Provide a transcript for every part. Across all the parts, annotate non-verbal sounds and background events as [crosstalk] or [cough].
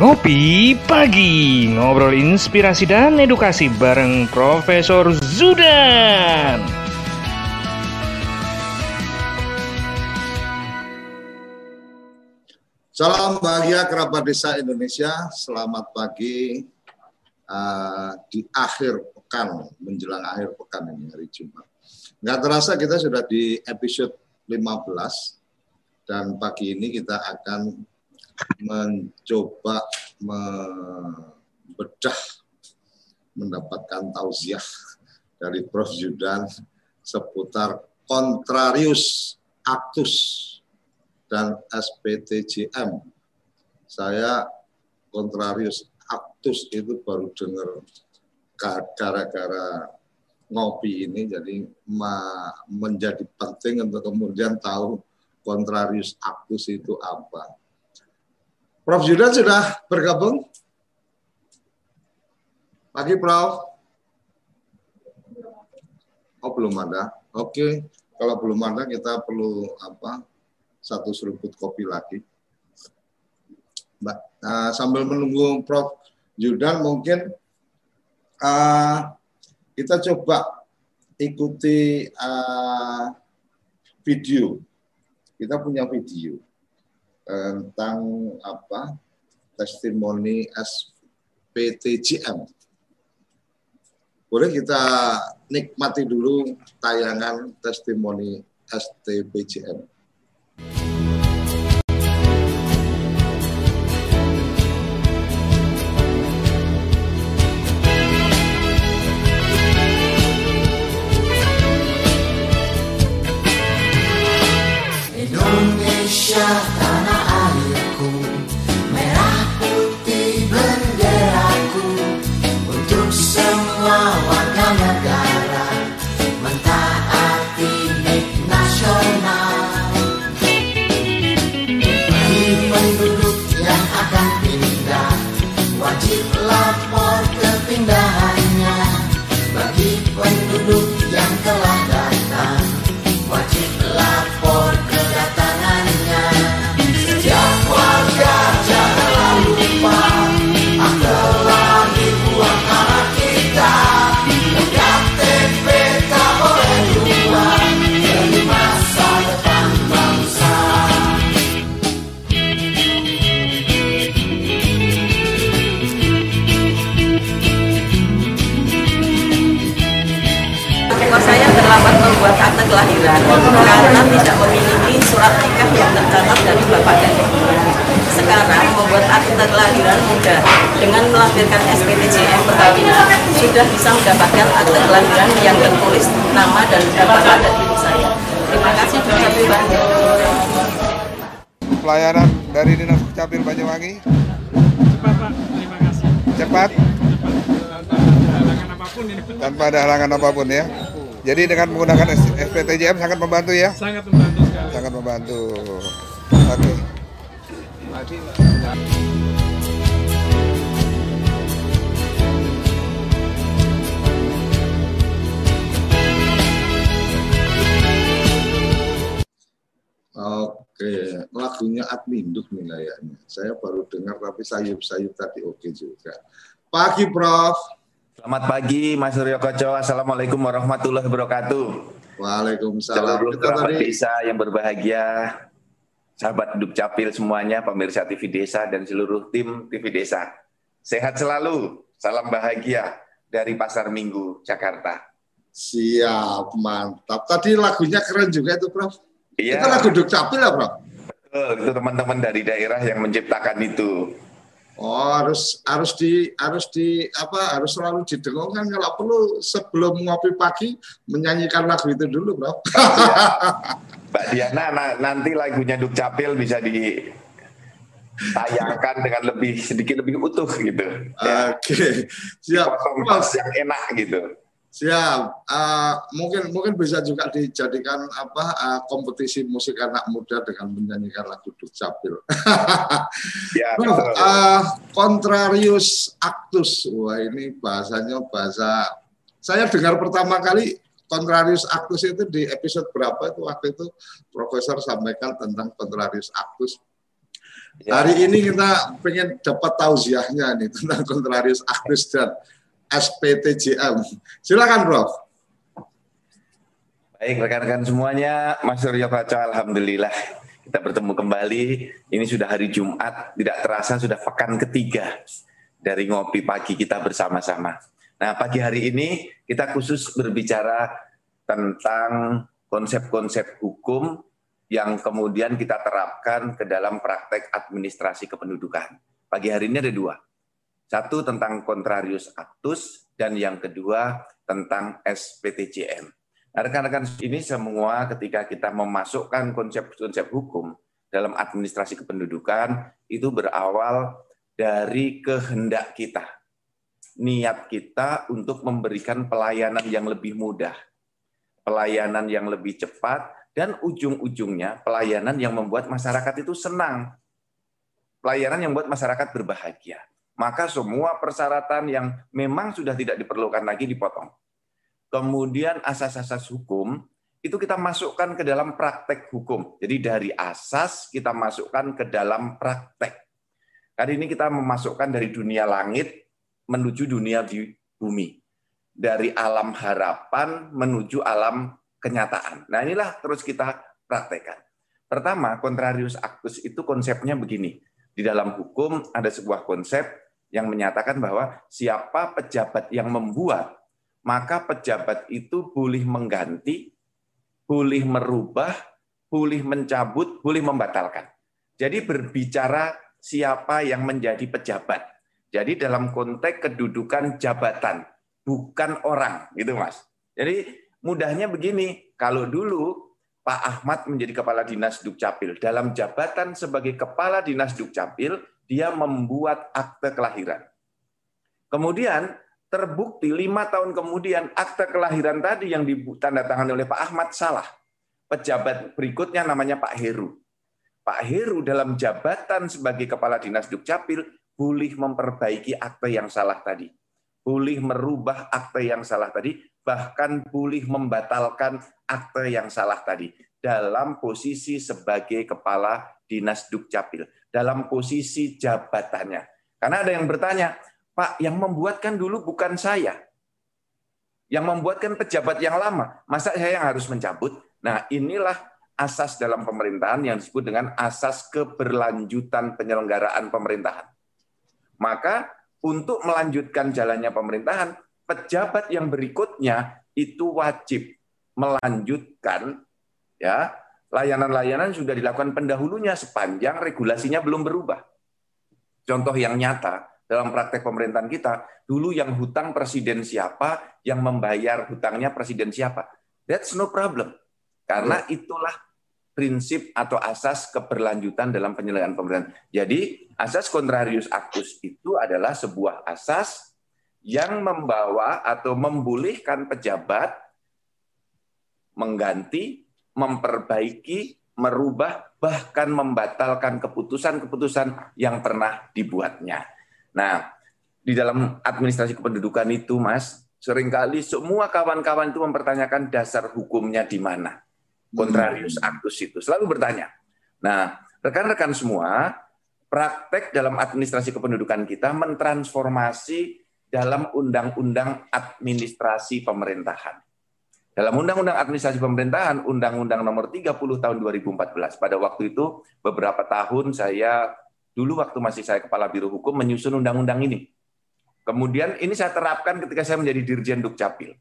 Ngopi Pagi Ngobrol inspirasi dan edukasi bareng Profesor Zudan. Salam bahagia kerabat desa Indonesia. Selamat pagi uh, di akhir pekan Menjelang akhir pekan ini hari Jumat. Nggak terasa kita sudah di episode 15 Dan pagi ini kita akan mencoba membedah mendapatkan tausiah dari Prof. Yudan seputar kontrarius aktus dan SPTJM. Saya kontrarius aktus itu baru dengar gara-gara ngopi ini jadi menjadi penting untuk kemudian tahu kontrarius aktus itu apa. Prof. Judan sudah bergabung? Pagi, Prof. Oh, belum ada. Oke, kalau belum ada kita perlu apa? Satu seruput kopi lagi. Mbak, uh, sambil menunggu Prof. Judan mungkin uh, kita coba ikuti uh, video. Kita punya video tentang apa testimoni SPTJM. Boleh kita nikmati dulu tayangan testimoni STPJM. Halangan apa pun ya. Jadi dengan menggunakan SPTJM sangat membantu ya? Sangat membantu sekali. Sangat membantu. Oke. Oke, lagunya Adminduk nih kayaknya. Saya baru dengar tapi sayup-sayup tadi oke juga. Pagi Prof. Selamat pagi Mas Suryo Koco. Assalamualaikum warahmatullahi wabarakatuh. Waalaikumsalam. Seluruh kerabat tadi... desa yang berbahagia, sahabat Dukcapil semuanya, pemirsa TV Desa dan seluruh tim TV Desa. Sehat selalu, salam bahagia dari Pasar Minggu, Jakarta. Siap, mantap. Tadi lagunya keren juga itu, Prof. Iya. Itu lagu Dukcapil ya, Prof? Betul, itu teman-teman dari daerah yang menciptakan itu. Oh harus harus di harus di apa harus selalu didengungkan kalau perlu sebelum ngopi pagi menyanyikan lagu itu dulu bro. Mbak Diana nanti lagunya Dukcapil bisa ditayangkan dengan lebih sedikit lebih utuh gitu. Ya. Oke okay. siap. Mas yang enak gitu. Siap. Uh, mungkin mungkin bisa juga dijadikan apa uh, kompetisi musik anak muda dengan menyanyikan lagu Dukcapil. [laughs] ya, uh, Contrarius actus. Wah, ini bahasanya bahasa saya dengar pertama kali Contrarius actus itu di episode berapa itu waktu itu Profesor sampaikan tentang Contrarius actus. Ya. Hari ini kita pengen dapat tausiahnya nih tentang kontrarius aktus dan SPTJM. Silakan, Prof. Baik, rekan-rekan semuanya, Mas Suryo Kaca, Alhamdulillah kita bertemu kembali. Ini sudah hari Jumat, tidak terasa sudah pekan ketiga dari ngopi pagi kita bersama-sama. Nah, pagi hari ini kita khusus berbicara tentang konsep-konsep hukum yang kemudian kita terapkan ke dalam praktek administrasi kependudukan. Pagi hari ini ada dua. Satu tentang kontrarius actus dan yang kedua tentang SPTJM. Nah, rekan-rekan ini semua ketika kita memasukkan konsep-konsep hukum dalam administrasi kependudukan itu berawal dari kehendak kita. Niat kita untuk memberikan pelayanan yang lebih mudah, pelayanan yang lebih cepat, dan ujung-ujungnya pelayanan yang membuat masyarakat itu senang. Pelayanan yang membuat masyarakat berbahagia. Maka semua persyaratan yang memang sudah tidak diperlukan lagi dipotong kemudian asas-asas hukum itu kita masukkan ke dalam praktek hukum. Jadi dari asas kita masukkan ke dalam praktek. Kali ini kita memasukkan dari dunia langit menuju dunia di bumi. Dari alam harapan menuju alam kenyataan. Nah inilah terus kita praktekkan. Pertama, kontrarius actus itu konsepnya begini. Di dalam hukum ada sebuah konsep yang menyatakan bahwa siapa pejabat yang membuat maka pejabat itu boleh mengganti, boleh merubah, boleh mencabut, boleh membatalkan. Jadi berbicara siapa yang menjadi pejabat. Jadi dalam konteks kedudukan jabatan, bukan orang, gitu Mas. Jadi mudahnya begini, kalau dulu Pak Ahmad menjadi kepala dinas Dukcapil, dalam jabatan sebagai kepala dinas Dukcapil, dia membuat akte kelahiran. Kemudian terbukti lima tahun kemudian akte kelahiran tadi yang ditandatangani oleh Pak Ahmad salah. Pejabat berikutnya namanya Pak Heru. Pak Heru dalam jabatan sebagai Kepala Dinas Dukcapil boleh memperbaiki akte yang salah tadi. Boleh merubah akte yang salah tadi, bahkan boleh membatalkan akte yang salah tadi dalam posisi sebagai Kepala Dinas Dukcapil, dalam posisi jabatannya. Karena ada yang bertanya, Pak, yang membuatkan dulu bukan saya. Yang membuatkan pejabat yang lama. Masa saya yang harus mencabut? Nah, inilah asas dalam pemerintahan yang disebut dengan asas keberlanjutan penyelenggaraan pemerintahan. Maka untuk melanjutkan jalannya pemerintahan, pejabat yang berikutnya itu wajib melanjutkan ya layanan-layanan sudah dilakukan pendahulunya sepanjang regulasinya belum berubah. Contoh yang nyata, dalam praktek pemerintahan kita, dulu yang hutang presiden siapa, yang membayar hutangnya presiden siapa. That's no problem. Karena itulah prinsip atau asas keberlanjutan dalam penyelenggaraan pemerintahan. Jadi, asas contrarius actus itu adalah sebuah asas yang membawa atau membolehkan pejabat mengganti, memperbaiki, merubah, bahkan membatalkan keputusan-keputusan yang pernah dibuatnya. Nah, di dalam administrasi kependudukan itu, Mas, sering kali semua kawan-kawan itu mempertanyakan dasar hukumnya di mana. Contrarius hmm. actus itu selalu bertanya. Nah, rekan-rekan semua, praktek dalam administrasi kependudukan kita mentransformasi dalam undang-undang administrasi pemerintahan. Dalam Undang-Undang Administrasi Pemerintahan, Undang-Undang Nomor 30 Tahun 2014, pada waktu itu beberapa tahun saya Dulu waktu masih saya kepala biro hukum menyusun undang-undang ini. Kemudian ini saya terapkan ketika saya menjadi Dirjen Dukcapil.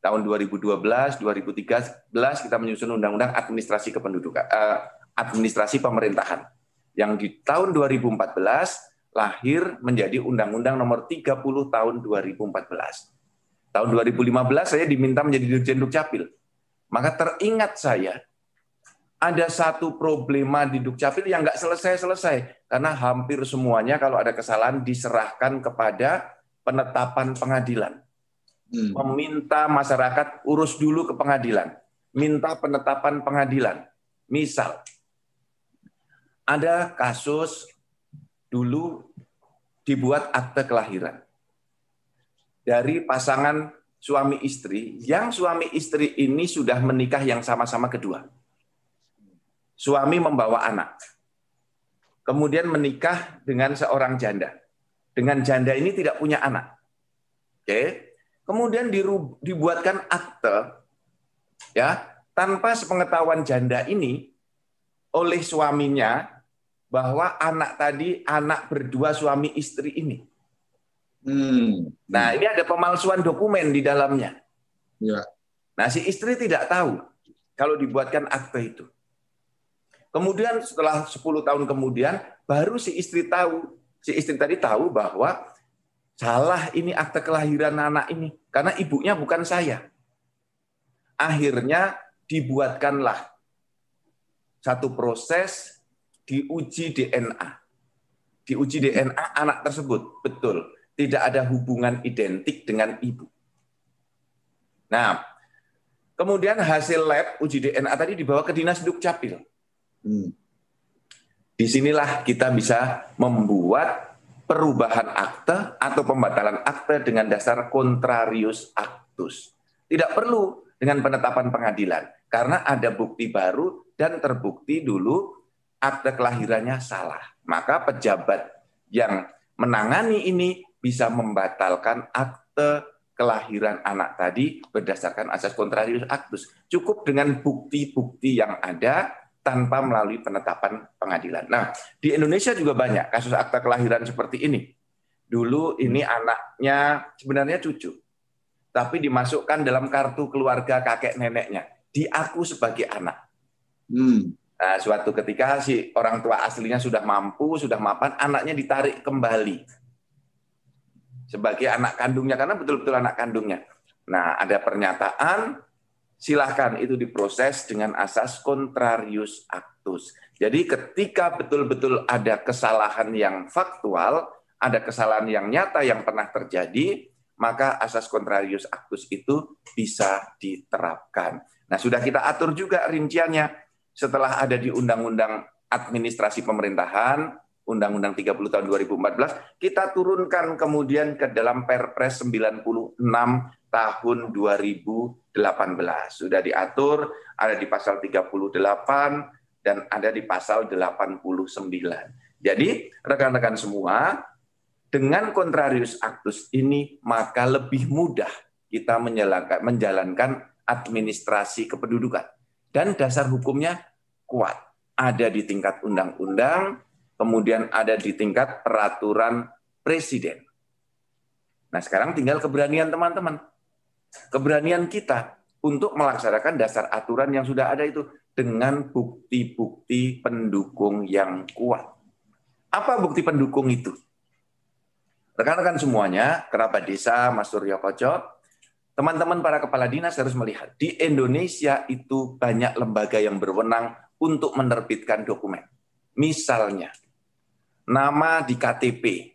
Tahun 2012, 2013 kita menyusun undang-undang administrasi kependudukan, eh, administrasi pemerintahan. Yang di tahun 2014 lahir menjadi Undang-Undang Nomor 30 Tahun 2014. Tahun 2015 saya diminta menjadi Dirjen Dukcapil. Maka teringat saya ada satu problema di Dukcapil yang nggak selesai-selesai. Karena hampir semuanya kalau ada kesalahan diserahkan kepada penetapan pengadilan. Hmm. Meminta masyarakat urus dulu ke pengadilan. Minta penetapan pengadilan. Misal, ada kasus dulu dibuat akte kelahiran. Dari pasangan suami istri, yang suami istri ini sudah menikah yang sama-sama kedua suami membawa anak. kemudian menikah dengan seorang janda. Dengan janda ini tidak punya anak. Oke. Kemudian dibuatkan akte ya tanpa sepengetahuan janda ini oleh suaminya bahwa anak tadi anak berdua suami istri ini. Hmm. Nah, ini ada pemalsuan dokumen di dalamnya. Ya. Nah, si istri tidak tahu kalau dibuatkan akte itu. Kemudian setelah 10 tahun kemudian baru si istri tahu, si istri tadi tahu bahwa salah ini akte kelahiran anak ini karena ibunya bukan saya. Akhirnya dibuatkanlah satu proses diuji DNA. Diuji DNA anak tersebut, betul. Tidak ada hubungan identik dengan ibu. Nah, kemudian hasil lab uji DNA tadi dibawa ke Dinas Dukcapil. Hmm. Di sinilah kita bisa membuat perubahan akte atau pembatalan akte dengan dasar contrarius actus. Tidak perlu dengan penetapan pengadilan karena ada bukti baru dan terbukti dulu akte kelahirannya salah. Maka pejabat yang menangani ini bisa membatalkan akte kelahiran anak tadi berdasarkan asas contrarius actus. Cukup dengan bukti-bukti yang ada tanpa melalui penetapan pengadilan. Nah, di Indonesia juga banyak kasus akte kelahiran seperti ini. Dulu ini anaknya sebenarnya cucu, tapi dimasukkan dalam kartu keluarga kakek neneknya, diaku sebagai anak. Hmm. Nah, suatu ketika si orang tua aslinya sudah mampu, sudah mapan, anaknya ditarik kembali sebagai anak kandungnya karena betul-betul anak kandungnya. Nah, ada pernyataan silahkan itu diproses dengan asas contrarius actus. Jadi ketika betul-betul ada kesalahan yang faktual, ada kesalahan yang nyata yang pernah terjadi, maka asas contrarius actus itu bisa diterapkan. Nah, sudah kita atur juga rinciannya setelah ada di Undang-Undang Administrasi Pemerintahan, Undang-Undang 30 tahun 2014, kita turunkan kemudian ke dalam Perpres 96 tahun 2018. Sudah diatur, ada di pasal 38 dan ada di pasal 89. Jadi, rekan-rekan semua, dengan kontrarius actus ini maka lebih mudah kita menjalankan, menjalankan administrasi kependudukan dan dasar hukumnya kuat. Ada di tingkat undang-undang, kemudian ada di tingkat peraturan presiden. Nah, sekarang tinggal keberanian teman-teman. Keberanian kita untuk melaksanakan dasar aturan yang sudah ada itu dengan bukti-bukti pendukung yang kuat. Apa bukti pendukung itu? Rekan-rekan semuanya, kerabat desa Mas Suryo Koco, Teman-teman para kepala dinas harus melihat, di Indonesia itu banyak lembaga yang berwenang untuk menerbitkan dokumen. Misalnya, nama di KTP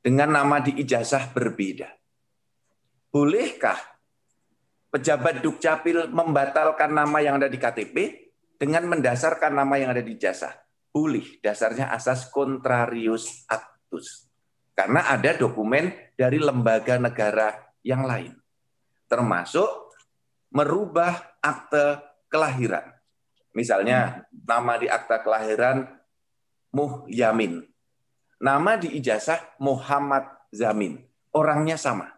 dengan nama di ijazah berbeda. Bolehkah pejabat Dukcapil membatalkan nama yang ada di KTP dengan mendasarkan nama yang ada di ijazah? Boleh, dasarnya asas contrarius actus. Karena ada dokumen dari lembaga negara yang lain termasuk merubah akte kelahiran. Misalnya nama di akte kelahiran Muhyamin. Nama di ijazah Muhammad Zamin. Orangnya sama.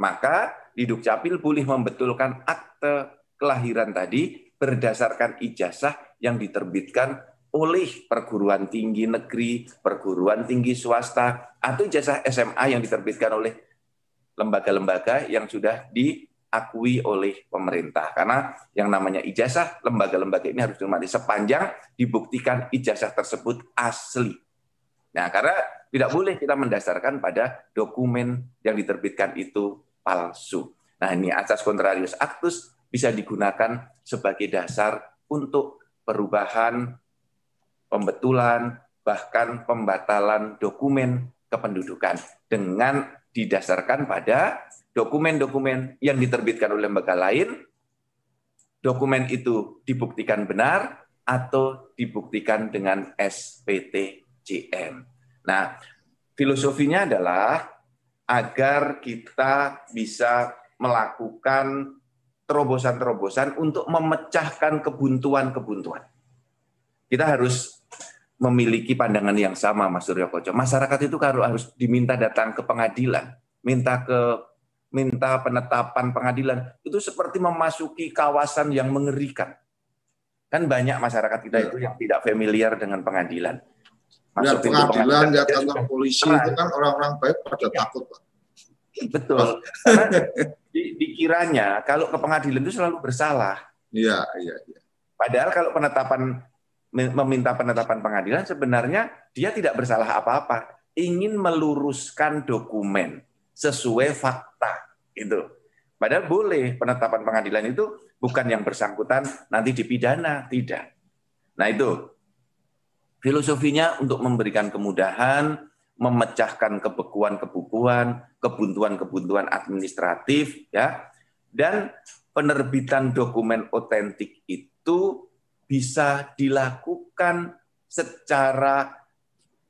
Maka di Dukcapil boleh membetulkan akte kelahiran tadi berdasarkan ijazah yang diterbitkan oleh perguruan tinggi negeri, perguruan tinggi swasta, atau ijazah SMA yang diterbitkan oleh lembaga-lembaga yang sudah diakui oleh pemerintah. Karena yang namanya ijazah, lembaga-lembaga ini harus dihormati sepanjang dibuktikan ijazah tersebut asli. Nah, karena tidak boleh kita mendasarkan pada dokumen yang diterbitkan itu palsu. Nah, ini asas contrarius actus bisa digunakan sebagai dasar untuk perubahan, pembetulan, bahkan pembatalan dokumen kependudukan dengan didasarkan pada dokumen-dokumen yang diterbitkan oleh lembaga lain, dokumen itu dibuktikan benar atau dibuktikan dengan SPTJM. Nah, filosofinya adalah agar kita bisa melakukan terobosan-terobosan untuk memecahkan kebuntuan-kebuntuan. Kita harus memiliki pandangan yang sama, Mas Suryo Koco. Masyarakat itu kalau harus diminta datang ke pengadilan, minta ke minta penetapan pengadilan, itu seperti memasuki kawasan yang mengerikan. Kan banyak masyarakat kita itu yang tidak familiar dengan pengadilan. Ya, pengadilan, lihat kantor polisi itu kan orang-orang baik pada takut, Pak. Betul. Karena di, dikiranya kalau ke pengadilan itu selalu bersalah. Iya, iya, iya. Padahal kalau penetapan meminta penetapan pengadilan sebenarnya dia tidak bersalah apa-apa, ingin meluruskan dokumen sesuai fakta itu. Padahal boleh penetapan pengadilan itu bukan yang bersangkutan nanti dipidana, tidak. Nah itu filosofinya untuk memberikan kemudahan, memecahkan kebekuan-kebekuan, kebuntuan-kebuntuan administratif, ya, dan penerbitan dokumen otentik itu bisa dilakukan secara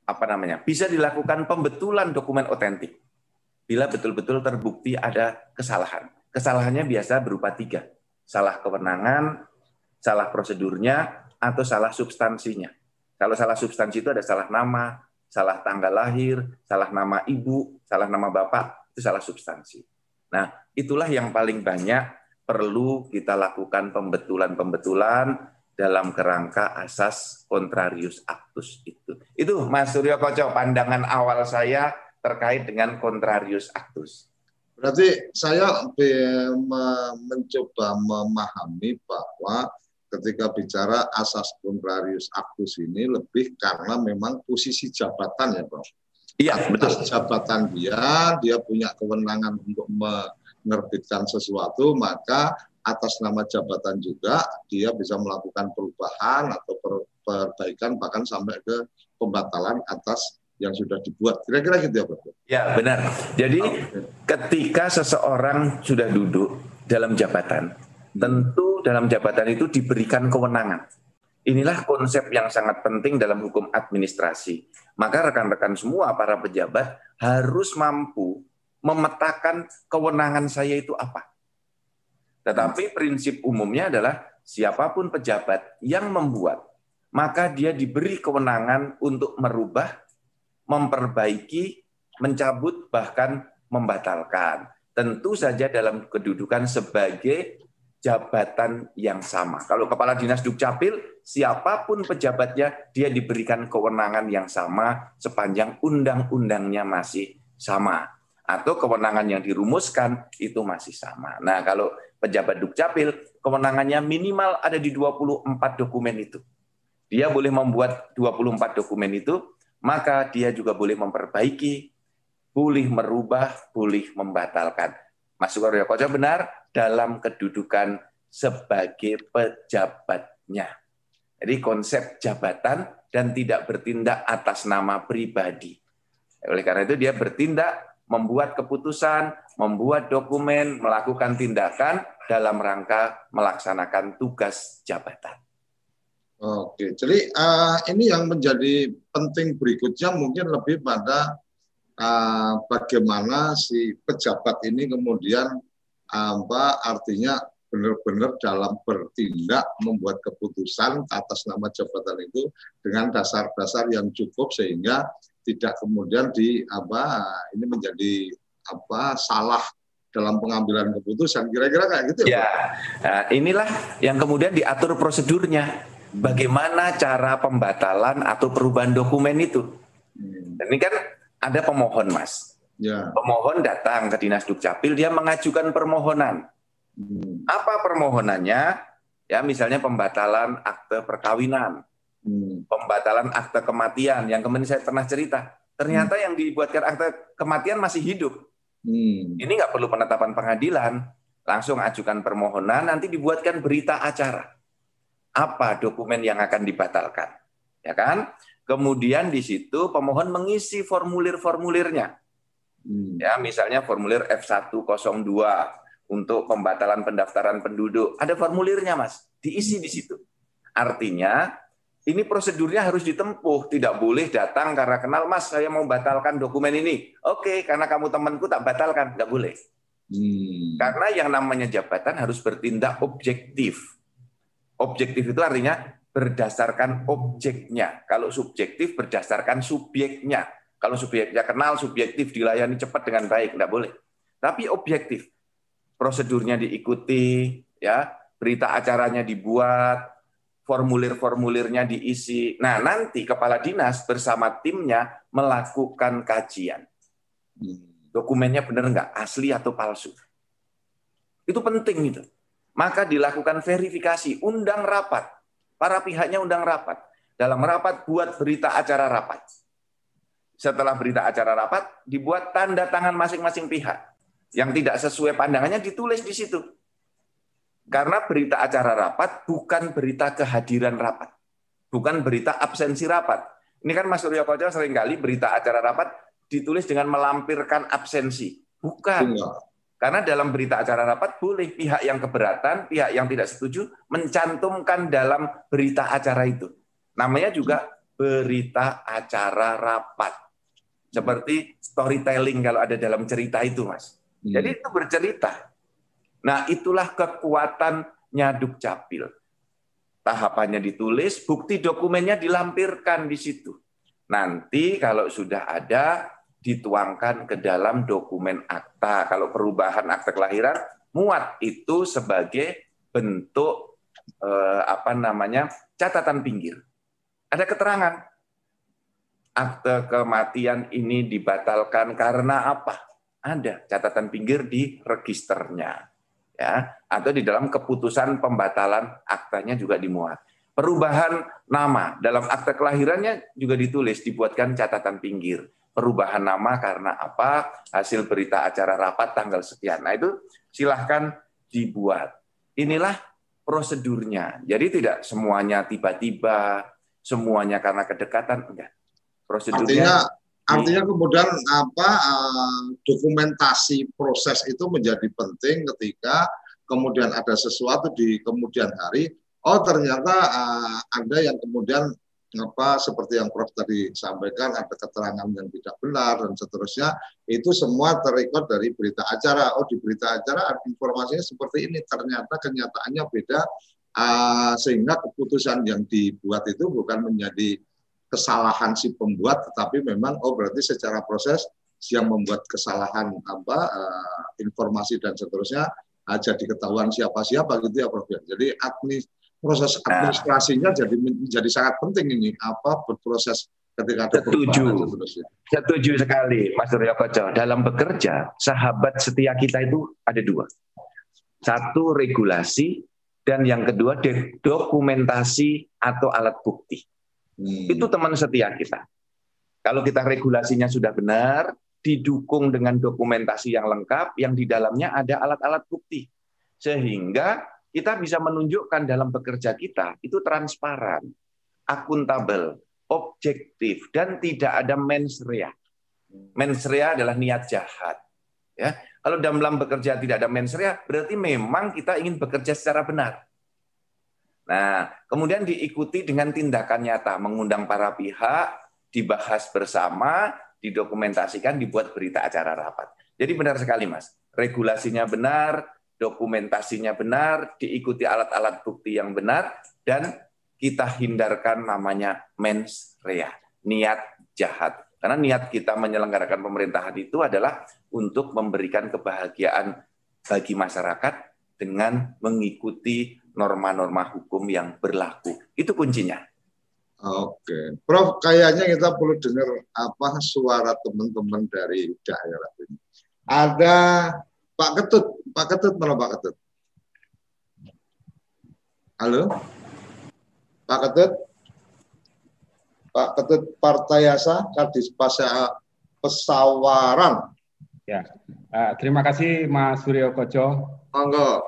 apa namanya? Bisa dilakukan pembetulan dokumen otentik bila betul-betul terbukti ada kesalahan. Kesalahannya biasa berupa tiga: salah kewenangan, salah prosedurnya, atau salah substansinya. Kalau salah substansi itu ada salah nama, salah tanggal lahir, salah nama ibu, salah nama bapak, itu salah substansi. Nah, itulah yang paling banyak perlu kita lakukan pembetulan-pembetulan dalam kerangka asas kontrarius actus itu. Itu Mas Suryo Koco pandangan awal saya terkait dengan kontrarius actus. Berarti saya mencoba memahami bahwa ketika bicara asas kontrarius actus ini lebih karena memang posisi jabatan ya, Bro. Iya, betul. jabatan dia, dia punya kewenangan untuk menerbitkan sesuatu, maka atas nama jabatan juga dia bisa melakukan perubahan atau perbaikan bahkan sampai ke pembatalan atas yang sudah dibuat. Kira-kira gitu ya Pak? Ya benar. Jadi ketika seseorang sudah duduk dalam jabatan, tentu dalam jabatan itu diberikan kewenangan. Inilah konsep yang sangat penting dalam hukum administrasi. Maka rekan-rekan semua para pejabat harus mampu memetakan kewenangan saya itu apa tetapi prinsip umumnya adalah siapa pun pejabat yang membuat, maka dia diberi kewenangan untuk merubah, memperbaiki, mencabut, bahkan membatalkan. Tentu saja dalam kedudukan sebagai jabatan yang sama. Kalau kepala dinas Dukcapil, siapa pun pejabatnya, dia diberikan kewenangan yang sama sepanjang undang-undangnya masih sama. Atau kewenangan yang dirumuskan itu masih sama. Nah, kalau pejabat Dukcapil, kewenangannya minimal ada di 24 dokumen itu. Dia boleh membuat 24 dokumen itu, maka dia juga boleh memperbaiki, boleh merubah, boleh membatalkan. Mas Sukaryo Koco benar dalam kedudukan sebagai pejabatnya. Jadi konsep jabatan dan tidak bertindak atas nama pribadi. Oleh karena itu dia bertindak, membuat keputusan, membuat dokumen, melakukan tindakan dalam rangka melaksanakan tugas jabatan. Oke, jadi uh, ini yang menjadi penting berikutnya mungkin lebih pada uh, bagaimana si pejabat ini kemudian apa artinya benar-benar dalam bertindak membuat keputusan atas nama jabatan itu dengan dasar-dasar yang cukup sehingga tidak kemudian di apa ini menjadi apa salah dalam pengambilan keputusan. Kira-kira kayak gitu ya? Ya, nah, inilah yang kemudian diatur prosedurnya. Bagaimana cara pembatalan atau perubahan dokumen itu? Hmm. ini kan ada pemohon, Mas. Ya. Pemohon datang ke Dinas Dukcapil, dia mengajukan permohonan. Hmm. Apa permohonannya? Ya, misalnya pembatalan akte perkawinan, hmm. pembatalan akte kematian. Yang kemarin saya pernah cerita, ternyata hmm. yang dibuatkan akte kematian masih hidup Hmm. Ini nggak perlu penetapan pengadilan, langsung ajukan permohonan, nanti dibuatkan berita acara. Apa dokumen yang akan dibatalkan, ya kan? Kemudian di situ pemohon mengisi formulir-formulirnya. Hmm. Ya, misalnya formulir F102 untuk pembatalan pendaftaran penduduk. Ada formulirnya, Mas. Diisi di situ. Artinya ini prosedurnya harus ditempuh. Tidak boleh datang karena kenal, Mas, saya mau batalkan dokumen ini. Oke, karena kamu temanku tak batalkan. Tidak boleh. Hmm. Karena yang namanya jabatan harus bertindak objektif. Objektif itu artinya berdasarkan objeknya. Kalau subjektif berdasarkan subjeknya. Kalau subjeknya kenal, subjektif dilayani cepat dengan baik, tidak boleh. Tapi objektif, prosedurnya diikuti, ya berita acaranya dibuat, formulir-formulirnya diisi. Nah, nanti kepala dinas bersama timnya melakukan kajian. Dokumennya benar nggak, asli atau palsu. Itu penting itu. Maka dilakukan verifikasi, undang rapat. Para pihaknya undang rapat. Dalam rapat buat berita acara rapat. Setelah berita acara rapat, dibuat tanda tangan masing-masing pihak. Yang tidak sesuai pandangannya ditulis di situ. Karena berita acara rapat bukan berita kehadiran rapat. Bukan berita absensi rapat. Ini kan Mas Surya Koco sering kali berita acara rapat ditulis dengan melampirkan absensi. Bukan. Karena dalam berita acara rapat boleh pihak yang keberatan, pihak yang tidak setuju mencantumkan dalam berita acara itu. Namanya juga berita acara rapat. Seperti storytelling kalau ada dalam cerita itu, Mas. Hmm. Jadi itu bercerita. Nah, itulah kekuatannya Dukcapil. Tahapannya ditulis, bukti dokumennya dilampirkan di situ. Nanti kalau sudah ada, dituangkan ke dalam dokumen akta. Kalau perubahan akta kelahiran, muat itu sebagai bentuk eh, apa namanya catatan pinggir. Ada keterangan akte kematian ini dibatalkan karena apa? Ada catatan pinggir di registernya. Ya, atau di dalam keputusan pembatalan aktanya juga dimuat. Perubahan nama dalam akte kelahirannya juga ditulis, dibuatkan catatan pinggir. Perubahan nama karena apa? Hasil berita acara rapat tanggal sekian. Nah itu silahkan dibuat. Inilah prosedurnya. Jadi tidak semuanya tiba-tiba, semuanya karena kedekatan, enggak prosedurnya artinya artinya kemudian apa uh, dokumentasi proses itu menjadi penting ketika kemudian ada sesuatu di kemudian hari. Oh ternyata uh, ada yang kemudian apa seperti yang Prof tadi sampaikan ada keterangan yang tidak benar dan seterusnya itu semua terikut dari berita acara. Oh di berita acara informasinya seperti ini. Ternyata kenyataannya beda uh, sehingga keputusan yang dibuat itu bukan menjadi kesalahan si pembuat, tetapi memang oh berarti secara proses yang membuat kesalahan apa uh, informasi dan seterusnya uh, jadi ketahuan siapa-siapa gitu ya Prof. Jadi administ proses nah. administrasinya nah. jadi menjadi sangat penting ini apa berproses ketika ada setuju setuju sekali Mas Surya Koco dalam bekerja sahabat setia kita itu ada dua satu regulasi dan yang kedua dokumentasi atau alat bukti Hmm. Itu teman setia kita. Kalau kita regulasinya sudah benar, didukung dengan dokumentasi yang lengkap, yang di dalamnya ada alat-alat bukti. Sehingga kita bisa menunjukkan dalam bekerja kita itu transparan, akuntabel, objektif, dan tidak ada mens rea. Mens rea adalah niat jahat. Ya, kalau dalam bekerja tidak ada mens rea, berarti memang kita ingin bekerja secara benar. Nah, kemudian diikuti dengan tindakan nyata, mengundang para pihak, dibahas bersama, didokumentasikan, dibuat berita acara rapat. Jadi benar sekali, Mas. Regulasinya benar, dokumentasinya benar, diikuti alat-alat bukti yang benar, dan kita hindarkan namanya mens rea, niat jahat. Karena niat kita menyelenggarakan pemerintahan itu adalah untuk memberikan kebahagiaan bagi masyarakat dengan mengikuti norma-norma hukum yang berlaku. Itu kuncinya. Oke, Prof. Kayaknya kita perlu dengar apa suara teman-teman dari daerah ini. Ada Pak Ketut, Pak Ketut mana Pak Ketut? Halo, Pak Ketut, Pak Ketut Partayasa, Kadis Pesawaran. Ya, uh, terima kasih Mas Suryo Koco. Monggo.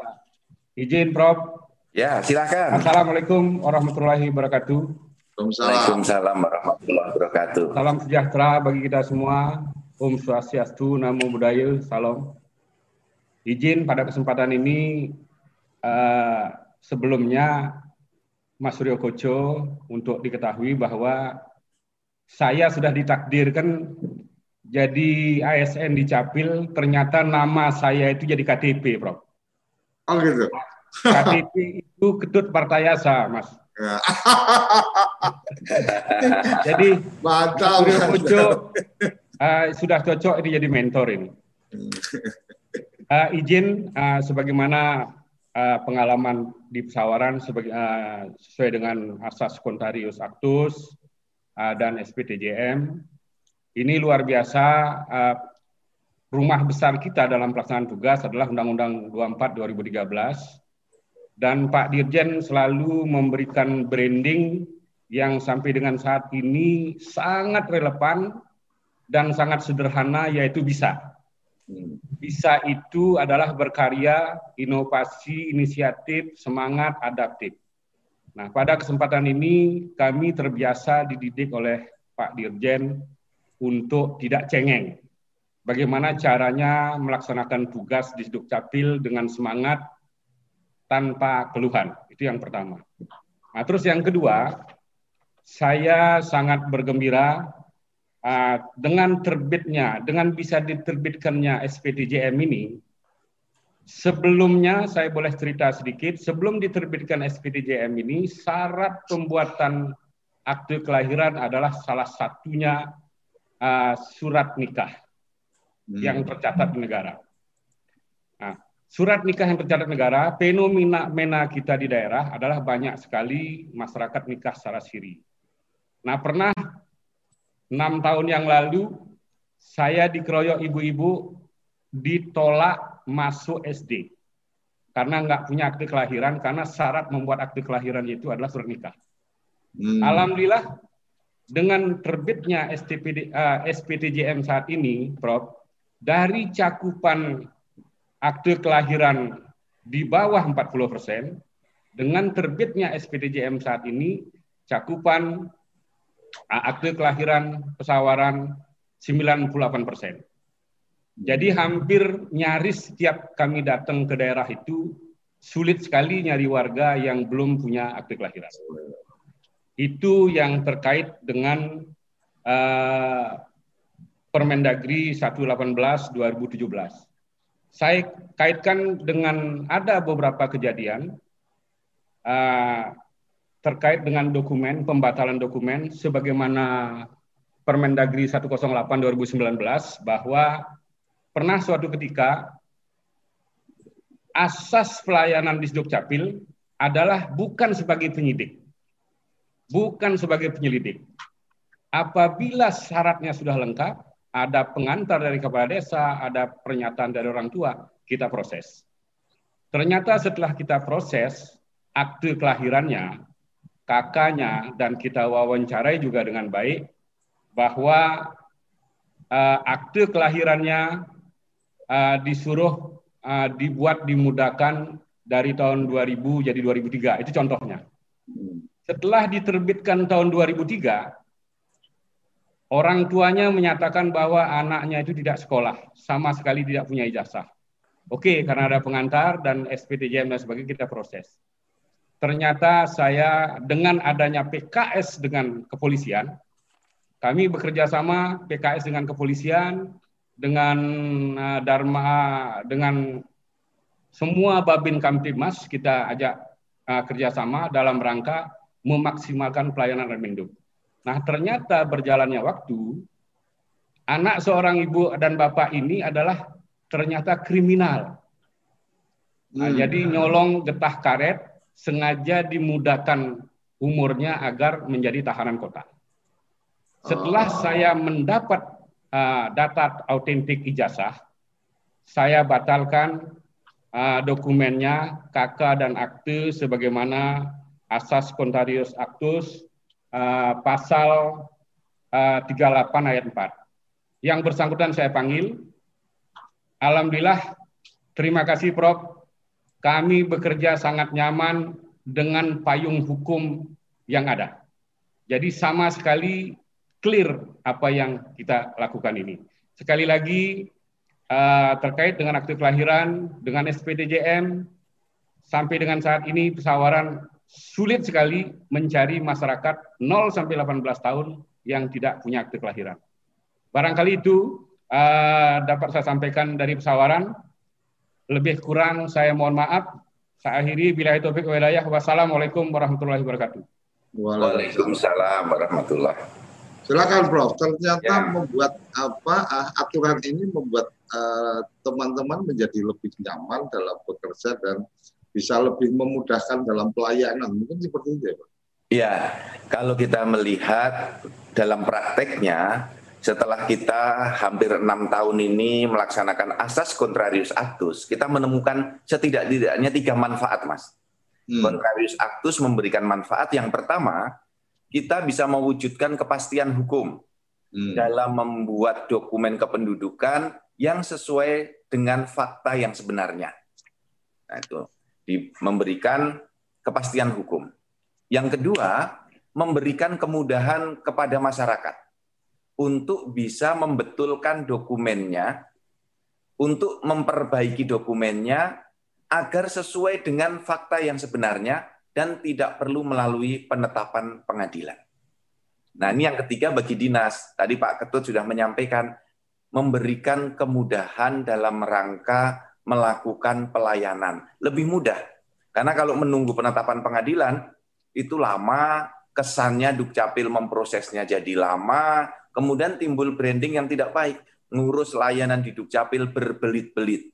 Izin Prof, Ya, silakan. Assalamualaikum warahmatullahi wabarakatuh. Waalaikumsalam warahmatullahi wabarakatuh. Salam sejahtera bagi kita semua. Om Swastiastu, Namo Buddhaya, Salam. Izin pada kesempatan ini uh, sebelumnya Mas Suryo Koco untuk diketahui bahwa saya sudah ditakdirkan jadi ASN di Capil, ternyata nama saya itu jadi KTP, Prof. Oh gitu. KTP itu Ketut Partayasa, Mas. [laughs] jadi mantap. Uh, sudah cocok ini jadi mentor ini. Uh, izin uh, sebagaimana uh, pengalaman di pesawaran sebagai, uh, sesuai dengan asas kontarius actus uh, dan SPTJM. Ini luar biasa uh, rumah besar kita dalam pelaksanaan tugas adalah Undang-Undang 24 2013 dan Pak Dirjen selalu memberikan branding yang sampai dengan saat ini sangat relevan dan sangat sederhana yaitu bisa. Bisa itu adalah berkarya, inovasi, inisiatif, semangat, adaptif. Nah, pada kesempatan ini kami terbiasa dididik oleh Pak Dirjen untuk tidak cengeng. Bagaimana caranya melaksanakan tugas di Dukcapil dengan semangat tanpa keluhan. Itu yang pertama. Nah, terus yang kedua, saya sangat bergembira uh, dengan terbitnya, dengan bisa diterbitkannya SPTJM ini, sebelumnya saya boleh cerita sedikit, sebelum diterbitkan SPTJM ini, syarat pembuatan akte kelahiran adalah salah satunya uh, surat nikah hmm. yang tercatat di negara. Nah, surat nikah yang tercatat negara, fenomena mena kita di daerah adalah banyak sekali masyarakat nikah secara siri. Nah, pernah enam tahun yang lalu saya dikeroyok ibu-ibu ditolak masuk SD karena nggak punya akte kelahiran karena syarat membuat akte kelahiran itu adalah surat nikah. Hmm. Alhamdulillah dengan terbitnya STPD, uh, eh, SPTJM saat ini, Prof, dari cakupan akte kelahiran di bawah 40 persen, dengan terbitnya SPTJM saat ini, cakupan akte kelahiran pesawaran 98 persen. Jadi hampir nyaris setiap kami datang ke daerah itu sulit sekali nyari warga yang belum punya akte kelahiran. Itu yang terkait dengan uh, Permendagri 118 2017. Saya kaitkan dengan ada beberapa kejadian uh, terkait dengan dokumen pembatalan dokumen sebagaimana Permendagri 108 2019 bahwa pernah suatu ketika asas pelayanan di Capil adalah bukan sebagai penyidik, bukan sebagai penyelidik. Apabila syaratnya sudah lengkap, ada pengantar dari kepala desa, ada pernyataan dari orang tua, kita proses. Ternyata setelah kita proses akte kelahirannya, kakaknya dan kita wawancarai juga dengan baik bahwa uh, akte kelahirannya uh, disuruh uh, dibuat dimudahkan dari tahun 2000 jadi 2003 itu contohnya. Setelah diterbitkan tahun 2003 orang tuanya menyatakan bahwa anaknya itu tidak sekolah, sama sekali tidak punya ijazah. Oke, karena ada pengantar dan SPTJM dan sebagainya kita proses ternyata saya dengan adanya PKS dengan kepolisian, kami bekerja sama PKS dengan kepolisian, dengan uh, Dharma, dengan semua Babin Kamtibmas kita ajak uh, kerjasama dalam rangka memaksimalkan pelayanan Remenduk. Nah ternyata berjalannya waktu, anak seorang ibu dan bapak ini adalah ternyata kriminal. Nah, hmm. Jadi nyolong getah karet sengaja dimudahkan umurnya agar menjadi tahanan kota. Setelah oh. saya mendapat uh, data autentik ijazah, saya batalkan uh, dokumennya KK dan akte sebagaimana asas kontarius aktus uh, pasal uh, 38 ayat 4. Yang bersangkutan saya panggil. Alhamdulillah, terima kasih Prof kami bekerja sangat nyaman dengan payung hukum yang ada. Jadi sama sekali clear apa yang kita lakukan ini. Sekali lagi uh, terkait dengan akte kelahiran, dengan SPDJM, sampai dengan saat ini pesawaran sulit sekali mencari masyarakat 0 sampai 18 tahun yang tidak punya akte kelahiran. Barangkali itu uh, dapat saya sampaikan dari pesawaran. Lebih kurang saya mohon maaf. Saya akhiri bila itu wilayah. Wassalamualaikum warahmatullahi wabarakatuh. Waalaikumsalam warahmatullahi Silakan Prof. Ternyata ya. membuat apa uh, aturan ini membuat eh, teman-teman uh, menjadi lebih nyaman dalam bekerja dan bisa lebih memudahkan dalam pelayanan. Mungkin seperti itu ya, Pak. Iya, kalau kita melihat dalam prakteknya, setelah kita hampir enam tahun ini melaksanakan asas contrarius actus, kita menemukan setidak-tidaknya tiga manfaat, Mas. Hmm. Contrarius actus memberikan manfaat yang pertama, kita bisa mewujudkan kepastian hukum hmm. dalam membuat dokumen kependudukan yang sesuai dengan fakta yang sebenarnya. Nah, itu memberikan kepastian hukum. Yang kedua, memberikan kemudahan kepada masyarakat untuk bisa membetulkan dokumennya, untuk memperbaiki dokumennya agar sesuai dengan fakta yang sebenarnya dan tidak perlu melalui penetapan pengadilan. Nah, ini yang ketiga bagi dinas. Tadi Pak Ketut sudah menyampaikan memberikan kemudahan dalam rangka melakukan pelayanan. Lebih mudah. Karena kalau menunggu penetapan pengadilan itu lama, kesannya Dukcapil memprosesnya jadi lama, kemudian timbul branding yang tidak baik. Ngurus layanan di Dukcapil berbelit-belit.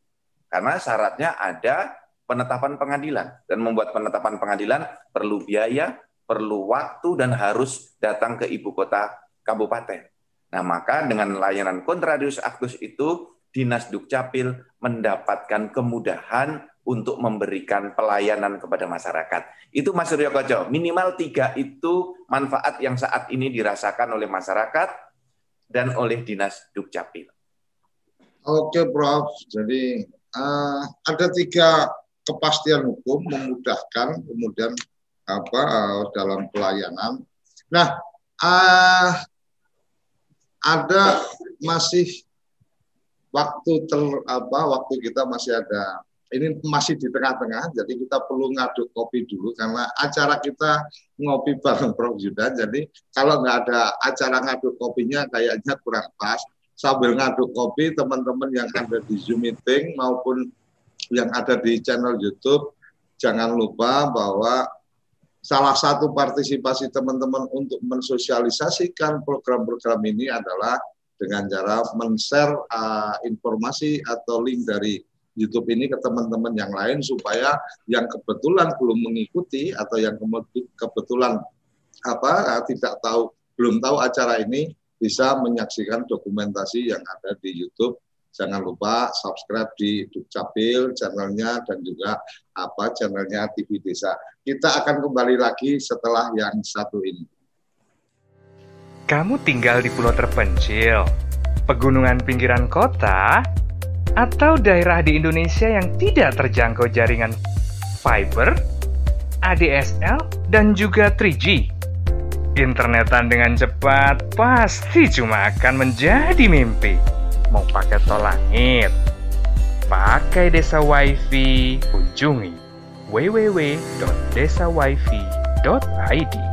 Karena syaratnya ada penetapan pengadilan dan membuat penetapan pengadilan perlu biaya, perlu waktu dan harus datang ke ibu kota kabupaten. Nah, maka dengan layanan kontradius aktus itu Dinas Dukcapil mendapatkan kemudahan untuk memberikan pelayanan kepada masyarakat. Itu Mas Suryo Koco, minimal tiga itu manfaat yang saat ini dirasakan oleh masyarakat dan oleh Dinas Dukcapil. Oke Prof, jadi uh, ada tiga kepastian hukum memudahkan kemudian apa uh, dalam pelayanan. Nah, uh, ada masih waktu ter apa waktu kita masih ada ini masih di tengah-tengah, jadi kita perlu ngaduk kopi dulu karena acara kita ngopi [laughs] bareng Prof Yuda. Jadi kalau nggak ada acara ngaduk kopinya kayaknya kurang pas. Sambil ngaduk kopi, teman-teman yang ada di Zoom meeting maupun yang ada di channel YouTube, jangan lupa bahwa salah satu partisipasi teman-teman untuk mensosialisasikan program-program ini adalah dengan cara men-share uh, informasi atau link dari YouTube ini ke teman-teman yang lain supaya yang kebetulan belum mengikuti atau yang kebetulan apa uh, tidak tahu belum tahu acara ini bisa menyaksikan dokumentasi yang ada di YouTube Jangan lupa subscribe di Dukcapil channelnya dan juga apa channelnya TV Desa. Kita akan kembali lagi setelah yang satu ini. Kamu tinggal di pulau terpencil, pegunungan pinggiran kota, atau daerah di Indonesia yang tidak terjangkau jaringan fiber, ADSL, dan juga 3G. Internetan dengan cepat pasti cuma akan menjadi mimpi mau pakai tol langit, pakai desa wifi, kunjungi www.desawifi.id.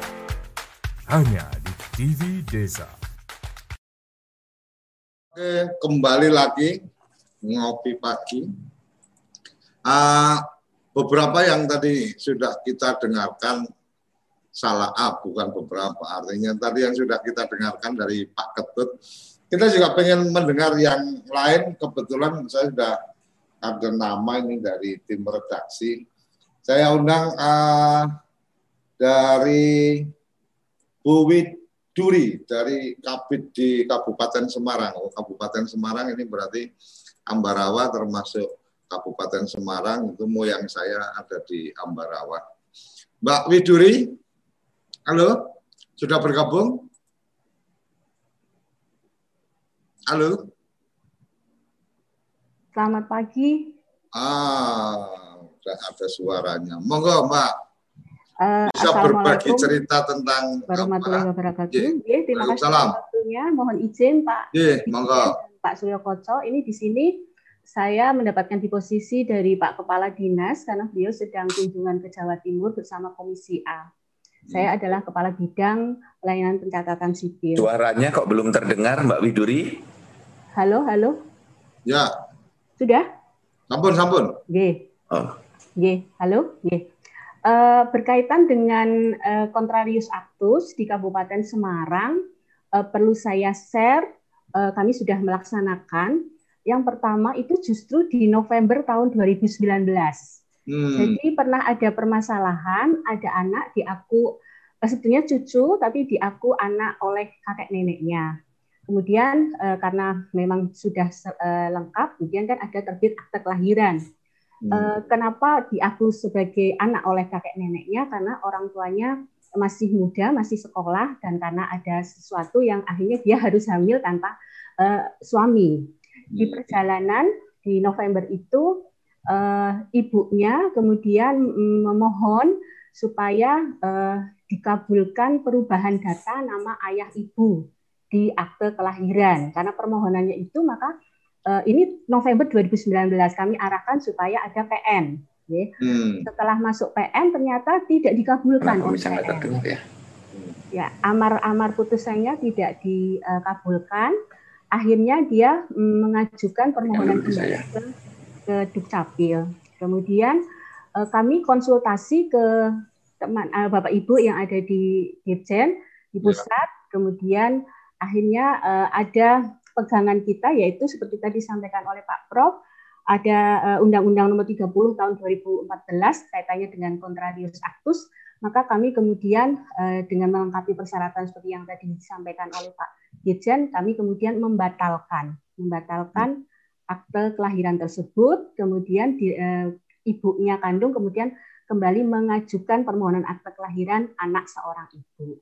hanya di TV Desa. Oke, kembali lagi ngopi pagi. Uh, beberapa yang tadi sudah kita dengarkan salah A, bukan beberapa. Artinya tadi yang sudah kita dengarkan dari Pak Ketut. Kita juga pengen mendengar yang lain. Kebetulan saya sudah ada nama ini dari tim redaksi. Saya undang uh, dari Bu Duri dari Kabit di Kabupaten Semarang. Oh, Kabupaten Semarang ini berarti Ambarawa termasuk Kabupaten Semarang itu moyang saya ada di Ambarawa. Mbak Widuri, halo, sudah bergabung? Halo. Selamat pagi. Ah, sudah ada suaranya. Monggo, Mbak. Uh, Bisa berbagi cerita tentang warahmatullahi wabarakatuh. Ya, terima kasih waktunya. Mohon izin Pak. Ya, monggo. Pak Suryo Koco. Ini di sini saya mendapatkan di posisi dari Pak Kepala Dinas karena beliau sedang kunjungan ke Jawa Timur bersama Komisi A. Saya hmm. adalah Kepala Bidang Pelayanan Pencatatan Sipil. Suaranya kok belum terdengar Mbak Widuri? Halo, halo. Ya. Sudah? Sampun, sampun. G. Oh. G. Halo, G. Uh, berkaitan dengan uh, Contrarius Actus di Kabupaten Semarang, uh, perlu saya share, uh, kami sudah melaksanakan. Yang pertama itu justru di November tahun 2019. Hmm. Jadi pernah ada permasalahan, ada anak diaku sebetulnya cucu, tapi diaku anak oleh kakek neneknya. Kemudian karena memang sudah lengkap, kemudian kan ada terbit akte kelahiran. Hmm. Kenapa diaku sebagai anak oleh kakek neneknya? Karena orang tuanya masih muda, masih sekolah, dan karena ada sesuatu yang akhirnya dia harus hamil tanpa uh, suami. Di hmm. perjalanan di November itu uh, ibunya kemudian memohon supaya uh, dikabulkan perubahan data nama ayah ibu di akte kelahiran. Karena permohonannya itu maka uh, ini November 2019 kami arahkan supaya ada PN. Ya. Hmm. Setelah masuk PN ternyata tidak dikabulkan. Nah, PN. ya. ya, amar amar putusannya tidak dikabulkan. Akhirnya dia mengajukan permohonan kembali ke, ke Dukcapil. Kemudian uh, kami konsultasi ke teman uh, Bapak Ibu yang ada di Dirjen di ya. pusat. Ya. Kemudian akhirnya uh, ada pegangan kita yaitu seperti tadi disampaikan oleh Pak Prof ada eh, Undang-Undang Nomor 30 Tahun 2014 kaitannya dengan Contrarius Actus, maka kami kemudian eh, dengan melengkapi persyaratan seperti yang tadi disampaikan oleh Pak Dirjen, kami kemudian membatalkan, membatalkan akte kelahiran tersebut, kemudian di, e, ibunya kandung kemudian kembali mengajukan permohonan akte kelahiran anak seorang ibu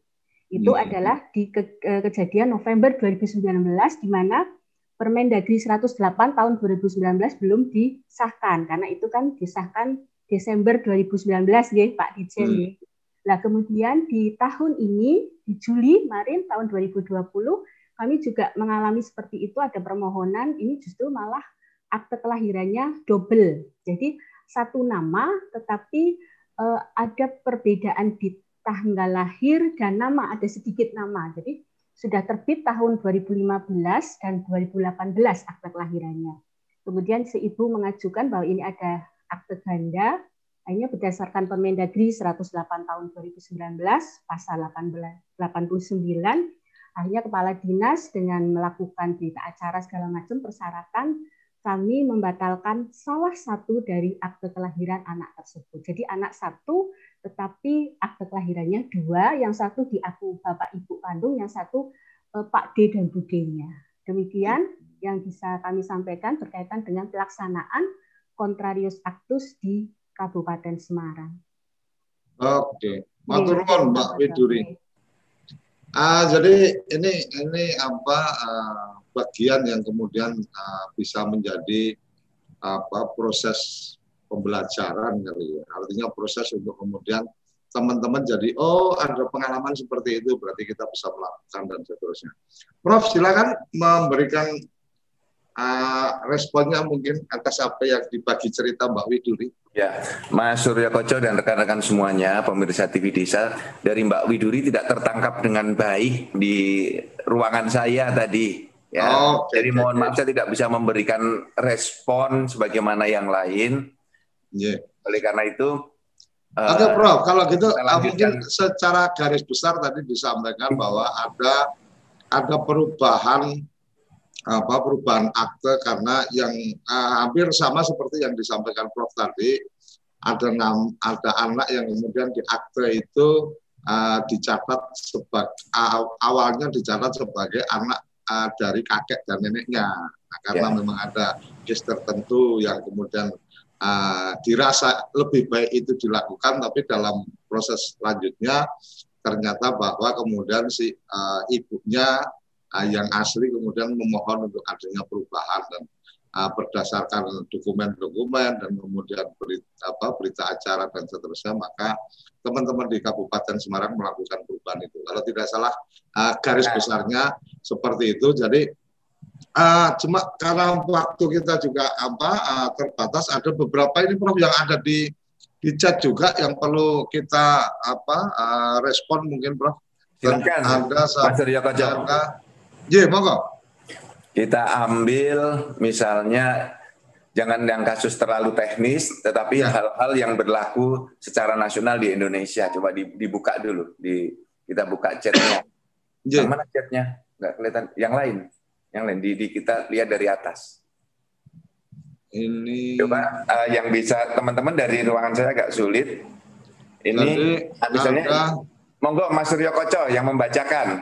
itu yeah. adalah di ke, kejadian November 2019 di mana Permendagri 108 tahun 2019 belum disahkan karena itu kan disahkan Desember 2019 ya Pak Dijen hmm. Nah, kemudian di tahun ini di Juli kemarin tahun 2020 kami juga mengalami seperti itu ada permohonan ini justru malah akte kelahirannya double. Jadi satu nama tetapi uh, ada perbedaan di tanggal lahir dan nama ada sedikit nama. Jadi sudah terbit tahun 2015 dan 2018 akte kelahirannya. Kemudian si ibu mengajukan bahwa ini ada akte ganda, akhirnya berdasarkan Permendagri 108 tahun 2019 pasal 89 akhirnya kepala dinas dengan melakukan berita acara segala macam persyaratan kami membatalkan salah satu dari akte kelahiran anak tersebut. Jadi anak satu tetapi akte kelahirannya dua, yang satu diaku bapak ibu kandung, yang satu eh, Pak D dan Bu D-nya. Demikian yang bisa kami sampaikan berkaitan dengan pelaksanaan Contrarius Actus di Kabupaten Semarang. Oke, matur nuwun Mbak Widuri. Uh, jadi ini ini apa uh, bagian yang kemudian uh, bisa menjadi apa proses pembelajaran kali ya. Artinya proses untuk kemudian teman-teman jadi oh ada pengalaman seperti itu berarti kita bisa melakukan dan seterusnya. Prof silakan memberikan uh, responnya mungkin atas apa yang dibagi cerita Mbak Widuri. Ya, Mas Surya Koco dan rekan-rekan semuanya, pemirsa TV Desa, dari Mbak Widuri tidak tertangkap dengan baik di ruangan saya tadi Ya, oh, okay, jadi mohon maaf saya tidak bisa memberikan respon sebagaimana yang lain. Yeah. Oleh karena itu, Oke, okay, Prof. Kalau gitu, uh, mungkin secara garis besar tadi disampaikan bahwa ada ada perubahan apa perubahan akte karena yang uh, hampir sama seperti yang disampaikan Prof tadi ada nam, ada anak yang kemudian di akte itu uh, dicatat sebagai uh, awalnya dicatat sebagai anak uh, dari kakek dan neneknya nah, karena yeah. memang ada case tertentu yang kemudian uh, dirasa lebih baik itu dilakukan tapi dalam proses selanjutnya ternyata bahwa kemudian si uh, ibunya uh, yang asli kemudian memohon untuk adanya perubahan dan uh, berdasarkan dokumen-dokumen dan kemudian berita, apa, berita acara dan seterusnya maka teman-teman di Kabupaten Semarang melakukan perubahan itu kalau tidak salah uh, garis nah. besarnya seperti itu jadi uh, cuma karena waktu kita juga apa uh, terbatas ada beberapa ini Prof yang ada di di chat juga yang perlu kita apa uh, respon mungkin Prof. Silakan. Ada Mas Surya Iya, monggo. Kita ambil misalnya jangan yang kasus terlalu teknis, tetapi ya. hal-hal yang berlaku secara nasional di Indonesia. Coba dibuka dulu, di kita buka chatnya. Yeah. Yang mana chatnya? Nggak kelihatan. Yang lain, yang lain di, di kita lihat dari atas. Ini. Coba uh, yang bisa teman-teman dari ruangan saya agak sulit. Ini misalnya, monggo Mas Suryo Koco yang membacakan.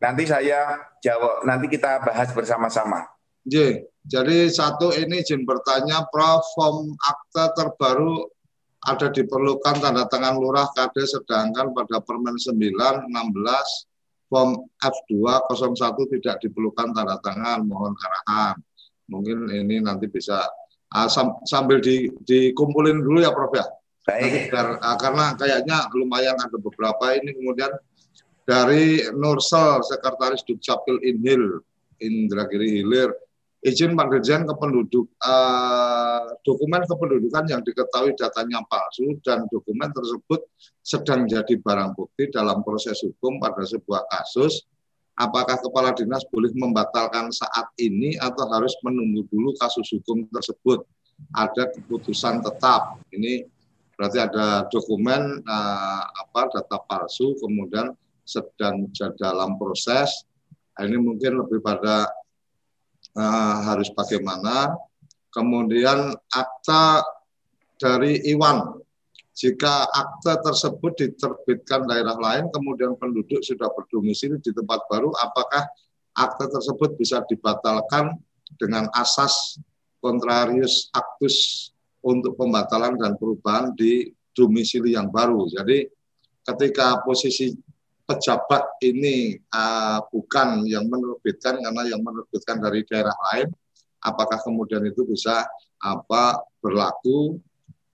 Nanti saya jawab, nanti kita bahas bersama-sama. J. Jadi satu ini izin bertanya, Prof. Form akta terbaru ada diperlukan tanda tangan lurah KD sedangkan pada Permen 9 16 form F201 tidak diperlukan tanda tangan, mohon arahan. Mungkin ini nanti bisa uh, sambil di, dikumpulin dulu ya Prof ya. Baik. Biar, uh, karena kayaknya lumayan ada beberapa ini kemudian dari Nursel, Sekretaris Dukcapil Inhil, Indragiri Hilir, izin Dirjen kependuduk uh, dokumen kependudukan yang diketahui datanya palsu dan dokumen tersebut sedang jadi barang bukti dalam proses hukum pada sebuah kasus apakah kepala dinas boleh membatalkan saat ini atau harus menunggu dulu kasus hukum tersebut ada keputusan tetap ini berarti ada dokumen uh, apa data palsu kemudian sedang dalam proses. Ini mungkin lebih pada uh, harus bagaimana. Kemudian akta dari Iwan. Jika akta tersebut diterbitkan daerah lain, kemudian penduduk sudah berdomisili di tempat baru, apakah akta tersebut bisa dibatalkan dengan asas kontrarius aktus untuk pembatalan dan perubahan di domisili yang baru. Jadi ketika posisi pejabat ini uh, bukan yang menerbitkan karena yang menerbitkan dari daerah lain apakah kemudian itu bisa apa berlaku.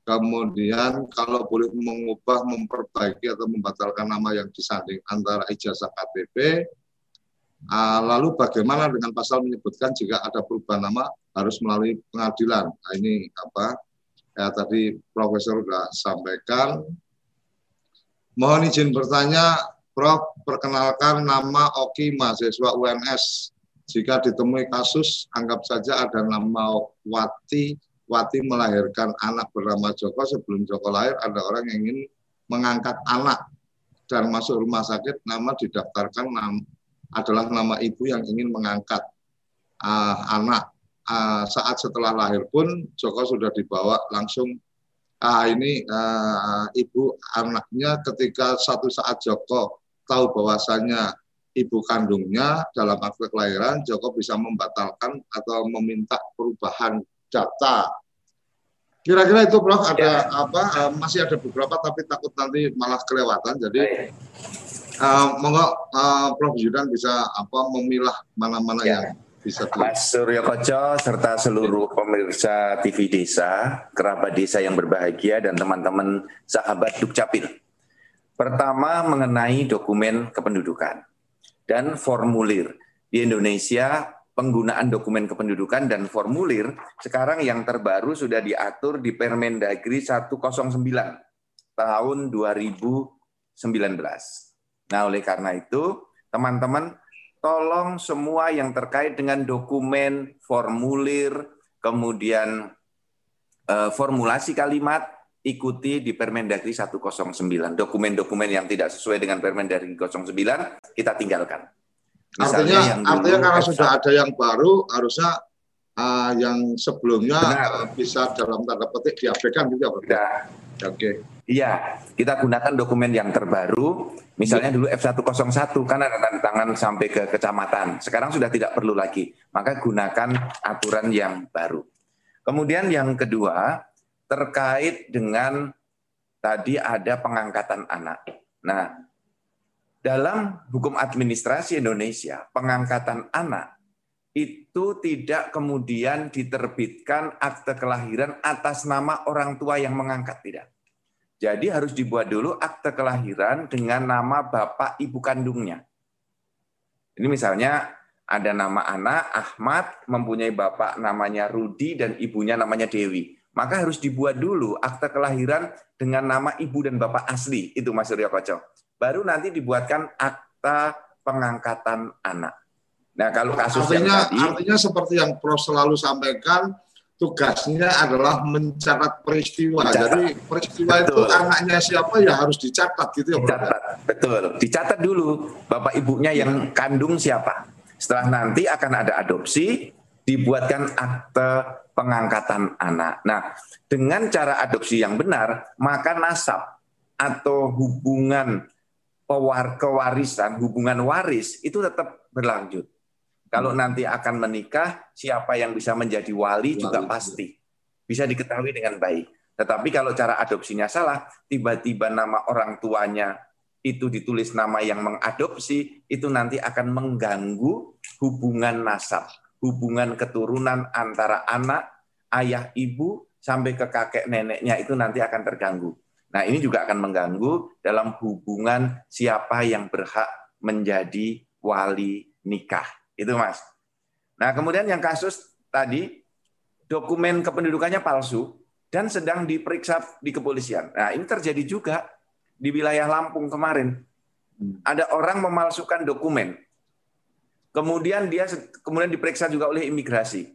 Kemudian kalau boleh mengubah memperbaiki atau membatalkan nama yang disanding antara ijazah KTP uh, lalu bagaimana dengan pasal menyebutkan jika ada perubahan nama harus melalui pengadilan? Nah, ini apa ya tadi Profesor sudah sampaikan. Mohon izin bertanya Prof, perkenalkan nama Oki mahasiswa UNS. Jika ditemui kasus, anggap saja ada nama Wati. Wati melahirkan anak bernama Joko. Sebelum Joko lahir, ada orang yang ingin mengangkat anak dan masuk rumah sakit. Nama didaftarkan nama, adalah nama ibu yang ingin mengangkat uh, anak. Uh, saat setelah lahir pun Joko sudah dibawa langsung ah ini uh, ibu anaknya ketika satu saat Joko tahu bahwasannya ibu kandungnya dalam akte kelahiran, Joko bisa membatalkan atau meminta perubahan data. Kira-kira itu Prof ada ya. apa uh, masih ada beberapa tapi takut nanti malah kelewatan. Jadi uh, monggo uh, Prof Yudan bisa apa memilah mana-mana ya. yang bisa di... Mas Suryo Koco serta seluruh pemirsa TV Desa, kerabat desa yang berbahagia dan teman-teman sahabat Dukcapil. Pertama mengenai dokumen kependudukan dan formulir. Di Indonesia penggunaan dokumen kependudukan dan formulir sekarang yang terbaru sudah diatur di Permendagri 109 tahun 2019. Nah, oleh karena itu, teman-teman tolong semua yang terkait dengan dokumen, formulir, kemudian eh, formulasi kalimat ikuti di Permendagri 109. Dokumen-dokumen yang tidak sesuai dengan Permendagri 09 kita tinggalkan. Misalnya artinya, yang dulu, artinya karena sudah ada yang baru, harusnya uh, yang sebelumnya uh, bisa dalam tanda petik diabaikan juga, Pak. Oke. Okay. Iya, kita gunakan dokumen yang terbaru. Misalnya dulu F101 kan ada tanda tangan sampai ke kecamatan. Sekarang sudah tidak perlu lagi. Maka gunakan aturan yang baru. Kemudian yang kedua, terkait dengan tadi ada pengangkatan anak. Nah, dalam hukum administrasi Indonesia, pengangkatan anak itu tidak kemudian diterbitkan akte kelahiran atas nama orang tua yang mengangkat, tidak. Jadi harus dibuat dulu akte kelahiran dengan nama bapak ibu kandungnya. Ini misalnya ada nama anak Ahmad mempunyai bapak namanya Rudi dan ibunya namanya Dewi maka harus dibuat dulu akte kelahiran dengan nama ibu dan bapak asli, itu Mas Surya Koco. Baru nanti dibuatkan akta pengangkatan anak. Nah, kalau kasus artinya, yang tadi, artinya seperti yang Prof selalu sampaikan, tugasnya adalah mencatat peristiwa. Mencatat. Jadi peristiwa betul. itu anaknya siapa ya harus dicatat gitu ya. Dicatat, betul. Dicatat dulu bapak ibunya yang kandung siapa. Setelah nanti akan ada adopsi, dibuatkan akte pengangkatan anak. Nah, dengan cara adopsi yang benar, maka nasab atau hubungan pewar kewarisan, hubungan waris itu tetap berlanjut. Kalau hmm. nanti akan menikah, siapa yang bisa menjadi wali, wali juga pasti bisa diketahui dengan baik. Tetapi kalau cara adopsinya salah, tiba-tiba nama orang tuanya itu ditulis nama yang mengadopsi, itu nanti akan mengganggu hubungan nasab hubungan keturunan antara anak, ayah, ibu, sampai ke kakek neneknya itu nanti akan terganggu. Nah ini juga akan mengganggu dalam hubungan siapa yang berhak menjadi wali nikah. Itu mas. Nah kemudian yang kasus tadi, dokumen kependudukannya palsu dan sedang diperiksa di kepolisian. Nah ini terjadi juga di wilayah Lampung kemarin. Ada orang memalsukan dokumen Kemudian dia kemudian diperiksa juga oleh imigrasi.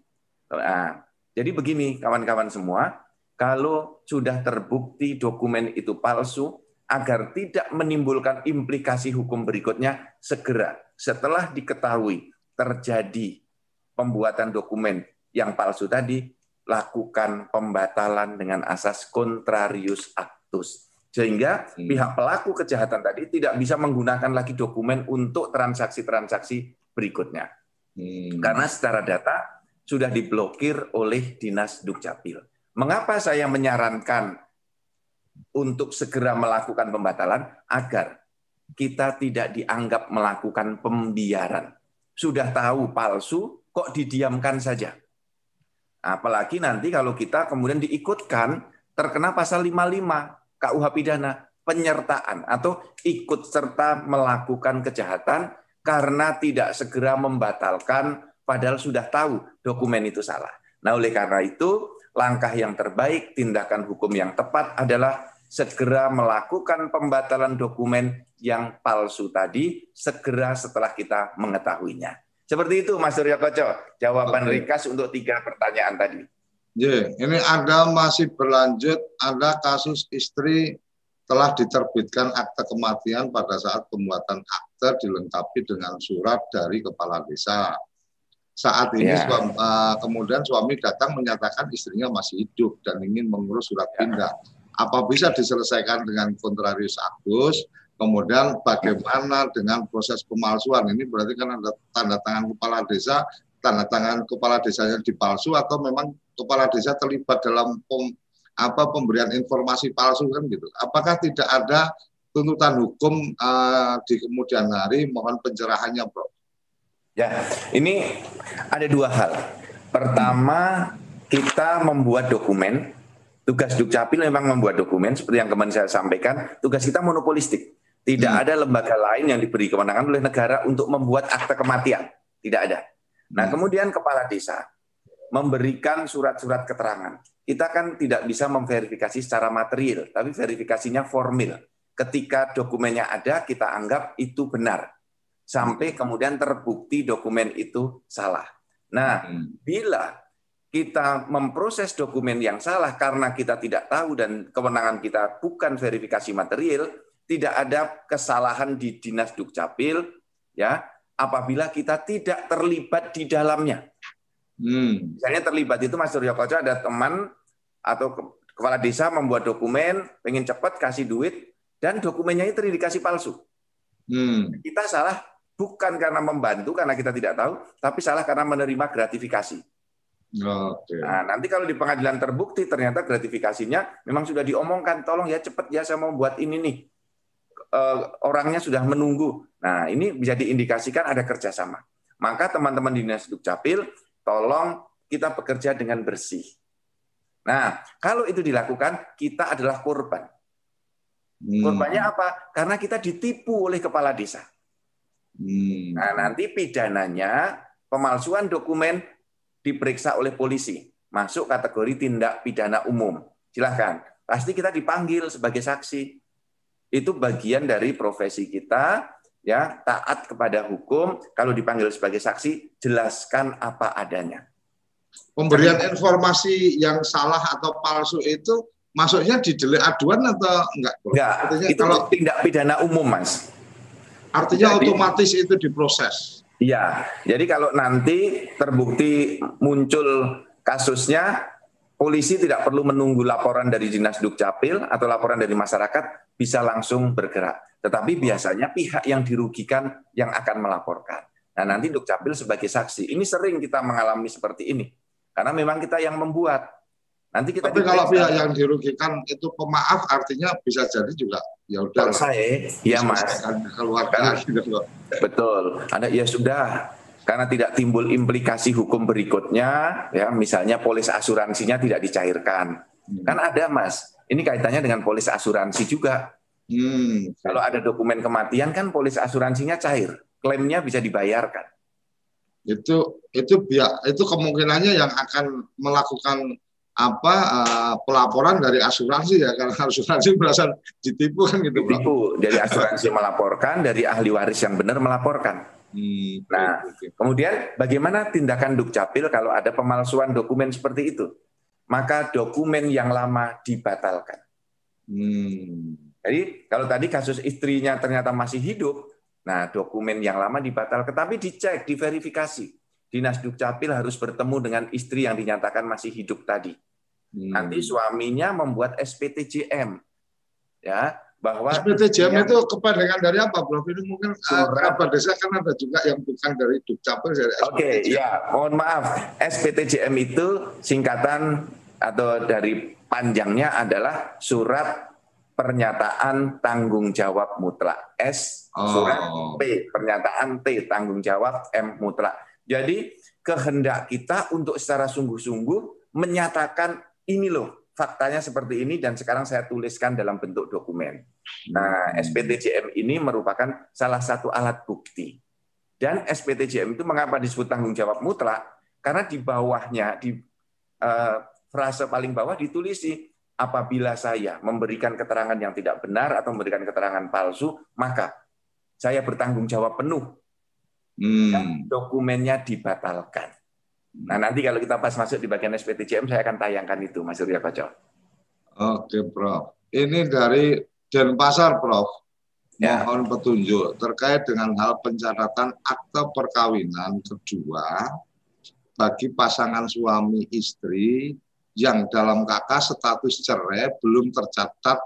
Nah, jadi begini kawan-kawan semua, kalau sudah terbukti dokumen itu palsu, agar tidak menimbulkan implikasi hukum berikutnya, segera setelah diketahui terjadi pembuatan dokumen yang palsu tadi, lakukan pembatalan dengan asas contrarius actus. Sehingga hmm. pihak pelaku kejahatan tadi tidak bisa menggunakan lagi dokumen untuk transaksi-transaksi berikutnya. Hmm. Karena secara data sudah diblokir oleh Dinas Dukcapil. Mengapa saya menyarankan untuk segera melakukan pembatalan agar kita tidak dianggap melakukan pembiaran. Sudah tahu palsu, kok didiamkan saja. Apalagi nanti kalau kita kemudian diikutkan terkena pasal 55 KUH pidana penyertaan atau ikut serta melakukan kejahatan karena tidak segera membatalkan padahal sudah tahu dokumen itu salah. Nah, oleh karena itu, langkah yang terbaik, tindakan hukum yang tepat adalah segera melakukan pembatalan dokumen yang palsu tadi segera setelah kita mengetahuinya. Seperti itu Mas Surya Koco, jawaban Oke. Rikas untuk tiga pertanyaan tadi. Ya, ini ada masih berlanjut, ada kasus istri telah diterbitkan akte kematian pada saat pembuatan akte dilengkapi dengan surat dari kepala desa. Saat ini yeah. suami, uh, kemudian suami datang menyatakan istrinya masih hidup dan ingin mengurus surat yeah. pindah. Apa bisa diselesaikan dengan kontrarius aktus? Kemudian bagaimana dengan proses pemalsuan? Ini berarti kan ada tanda tangan kepala desa, tanda tangan kepala desanya dipalsu atau memang kepala desa terlibat dalam apa pemberian informasi palsu kan gitu. Apakah tidak ada tuntutan hukum uh, di kemudian hari mohon pencerahannya, Bro? Ya, ini ada dua hal. Pertama, kita membuat dokumen. Tugas Dukcapil memang membuat dokumen seperti yang kemarin saya sampaikan. Tugas kita monopolistik. Tidak hmm. ada lembaga lain yang diberi kewenangan oleh negara untuk membuat akte kematian. Tidak ada. Nah, hmm. kemudian kepala desa memberikan surat-surat keterangan kita kan tidak bisa memverifikasi secara material, tapi verifikasinya formil. Ketika dokumennya ada, kita anggap itu benar. sampai kemudian terbukti dokumen itu salah. Nah, hmm. bila kita memproses dokumen yang salah karena kita tidak tahu dan kewenangan kita bukan verifikasi material, tidak ada kesalahan di Dinas Dukcapil, ya, apabila kita tidak terlibat di dalamnya. Hmm. Misalnya terlibat itu Mas Suryo Koco ada teman atau kepala desa membuat dokumen, pengen cepat kasih duit, dan dokumennya itu terindikasi palsu. Hmm. Kita salah bukan karena membantu, karena kita tidak tahu, tapi salah karena menerima gratifikasi. Okay. Nah, nanti kalau di pengadilan terbukti ternyata gratifikasinya memang sudah diomongkan, tolong ya cepat ya saya mau buat ini nih. Uh, orangnya sudah menunggu. Nah, ini bisa diindikasikan ada kerjasama. Maka teman-teman dinas dukcapil, tolong kita bekerja dengan bersih. Nah, kalau itu dilakukan, kita adalah korban. Hmm. Korbannya apa? Karena kita ditipu oleh kepala desa. Hmm. Nah, nanti pidananya pemalsuan dokumen diperiksa oleh polisi, masuk kategori tindak pidana umum. Silahkan, pasti kita dipanggil sebagai saksi. Itu bagian dari profesi kita, ya taat kepada hukum. Kalau dipanggil sebagai saksi, jelaskan apa adanya. Pemberian informasi yang salah atau palsu itu masuknya di delik aduan atau enggak? Enggak, artinya itu kalau tindak pidana umum, Mas. Artinya jadi, otomatis itu diproses. Iya, jadi kalau nanti terbukti muncul kasusnya, polisi tidak perlu menunggu laporan dari Dinas Dukcapil atau laporan dari masyarakat, bisa langsung bergerak. Tetapi biasanya pihak yang dirugikan yang akan melaporkan. Nah nanti Dukcapil sebagai saksi. Ini sering kita mengalami seperti ini. Karena memang kita yang membuat. Nanti kita Tapi kalau pihak yang dirugikan itu pemaaf artinya bisa jadi juga ya udah saya ya mas keluarga gitu betul ada ya sudah karena tidak timbul implikasi hukum berikutnya ya misalnya polis asuransinya tidak dicairkan hmm. kan ada mas ini kaitannya dengan polis asuransi juga hmm. kalau ada dokumen kematian kan polis asuransinya cair. Klaimnya bisa dibayarkan. Itu itu biar itu kemungkinannya yang akan melakukan apa uh, pelaporan dari asuransi ya karena [laughs] asuransi merasa ditipu kan gitu ditipu. Dari asuransi [laughs] melaporkan dari ahli waris yang benar melaporkan. Hmm, nah kemudian bagaimana tindakan dukcapil kalau ada pemalsuan dokumen seperti itu? Maka dokumen yang lama dibatalkan. Hmm. Jadi kalau tadi kasus istrinya ternyata masih hidup nah dokumen yang lama dibatalkan tapi dicek diverifikasi Dinas Dukcapil harus bertemu dengan istri yang dinyatakan masih hidup tadi. Hmm. Nanti suaminya membuat SPTJM. Ya, bahwa SPTJM itu kepanjangan dari apa, Prof? Ini mungkin eh, kerabat desa kan ada juga yang bukan dari Dukcapil dari Oke, okay, ya, mohon maaf. SPTJM itu singkatan atau dari panjangnya adalah surat pernyataan tanggung jawab mutlak. S surat oh. P pernyataan T tanggung jawab M mutlak. Jadi kehendak kita untuk secara sungguh-sungguh menyatakan ini loh faktanya seperti ini dan sekarang saya tuliskan dalam bentuk dokumen. Nah, SPTJM ini merupakan salah satu alat bukti. Dan SPTJM itu mengapa disebut tanggung jawab mutlak? Karena di bawahnya di uh, frase paling bawah ditulisi apabila saya memberikan keterangan yang tidak benar atau memberikan keterangan palsu, maka saya bertanggung jawab penuh hmm. dokumennya dibatalkan. Nah nanti kalau kita pas masuk di bagian SPTJM saya akan tayangkan itu Mas Surya Koco. Oke Prof. Ini dari Denpasar Prof. Ya. Mohon petunjuk terkait dengan hal pencatatan akte perkawinan kedua bagi pasangan suami istri yang dalam kakak status cerai belum tercatat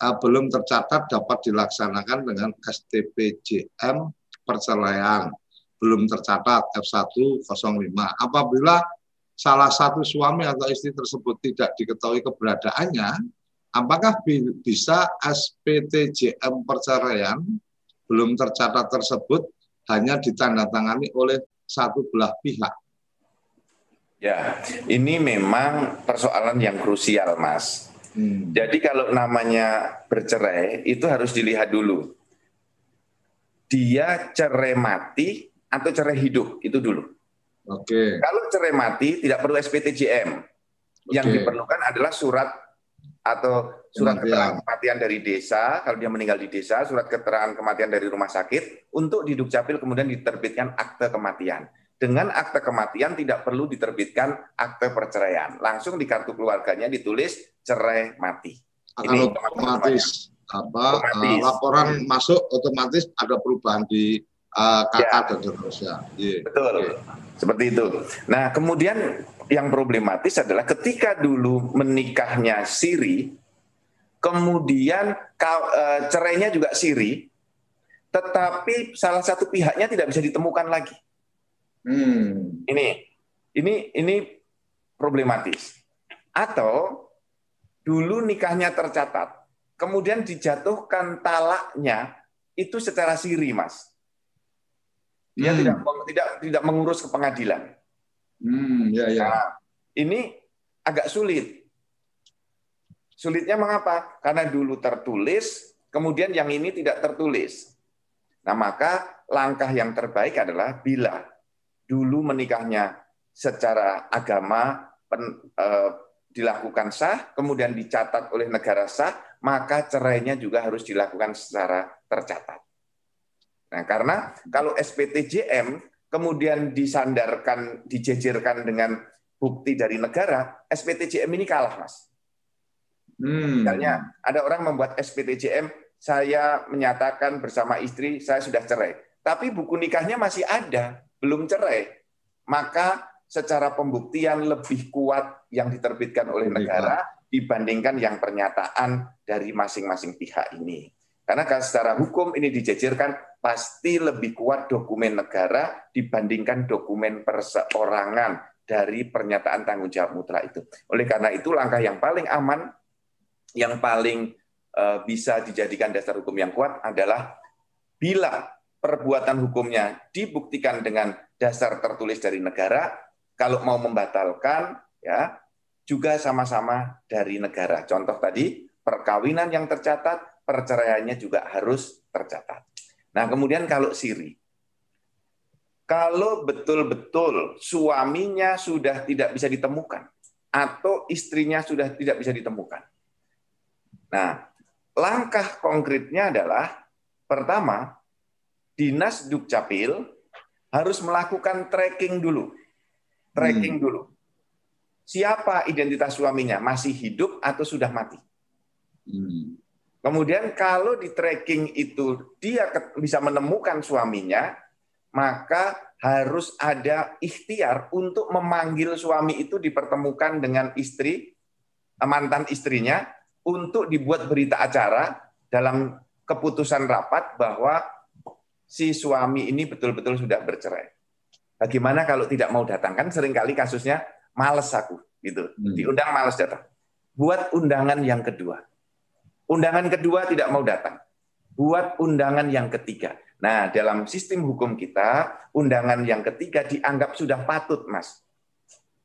uh, belum tercatat dapat dilaksanakan dengan STPJM perceraian belum tercatat F105. Apabila salah satu suami atau istri tersebut tidak diketahui keberadaannya, apakah bisa SPTJM perceraian belum tercatat tersebut hanya ditandatangani oleh satu belah pihak? Ya, ini memang persoalan yang krusial, Mas. Hmm. Jadi kalau namanya bercerai itu harus dilihat dulu dia cerai mati atau cerai hidup itu dulu. Oke. Okay. Kalau cerai mati tidak perlu SPTJM. Okay. Yang diperlukan adalah surat atau surat kematian. keterangan kematian dari desa, kalau dia meninggal di desa, surat keterangan kematian dari rumah sakit, untuk di Dukcapil kemudian diterbitkan akte kematian. Dengan akte kematian tidak perlu diterbitkan akte perceraian. Langsung di kartu keluarganya ditulis cerai mati. Ini otomatis apa otomatis. Uh, laporan masuk otomatis ada perubahan di uh, kakak ya. dan seterusnya. Yeah. Betul. Okay. Seperti itu. Nah, kemudian yang problematis adalah ketika dulu menikahnya siri, kemudian uh, cerainya juga siri, tetapi salah satu pihaknya tidak bisa ditemukan lagi. Hmm. Ini, ini, ini problematis. Atau dulu nikahnya tercatat, kemudian dijatuhkan talaknya itu secara siri, mas. Dia hmm. tidak tidak tidak mengurus ke pengadilan. Hmm, ya, ya. Nah, ini agak sulit. Sulitnya mengapa? Karena dulu tertulis, kemudian yang ini tidak tertulis. Nah, maka langkah yang terbaik adalah bila dulu menikahnya secara agama pen, eh, dilakukan sah, kemudian dicatat oleh negara sah, maka cerainya juga harus dilakukan secara tercatat. Nah, karena kalau SPTJM kemudian disandarkan, dijejerkan dengan bukti dari negara, SPTJM ini kalah, Mas. Hmm. Misalnya, ada orang membuat SPTJM, saya menyatakan bersama istri, saya sudah cerai. Tapi buku nikahnya masih ada, belum cerai. Maka secara pembuktian lebih kuat yang diterbitkan oleh negara dibandingkan yang pernyataan dari masing-masing pihak ini. Karena secara hukum ini dijejerkan pasti lebih kuat dokumen negara dibandingkan dokumen perseorangan dari pernyataan tanggung jawab mutlak itu. Oleh karena itu langkah yang paling aman, yang paling eh, bisa dijadikan dasar hukum yang kuat adalah bila perbuatan hukumnya dibuktikan dengan dasar tertulis dari negara, kalau mau membatalkan ya juga sama-sama dari negara. Contoh tadi perkawinan yang tercatat perceraiannya juga harus tercatat. Nah, kemudian kalau siri. Kalau betul-betul suaminya sudah tidak bisa ditemukan atau istrinya sudah tidak bisa ditemukan. Nah, langkah konkretnya adalah pertama, Dinas Dukcapil harus melakukan tracking dulu. Tracking hmm. dulu. Siapa identitas suaminya? Masih hidup atau sudah mati? Hmm. Kemudian kalau di tracking itu dia bisa menemukan suaminya, maka harus ada ikhtiar untuk memanggil suami itu dipertemukan dengan istri, mantan istrinya, untuk dibuat berita acara dalam keputusan rapat bahwa si suami ini betul-betul sudah bercerai. Bagaimana kalau tidak mau datang? Kan sering kali kasusnya males aku, gitu. Hmm. Diundang males datang. Buat undangan yang kedua Undangan kedua tidak mau datang. Buat undangan yang ketiga. Nah, dalam sistem hukum kita, undangan yang ketiga dianggap sudah patut, Mas.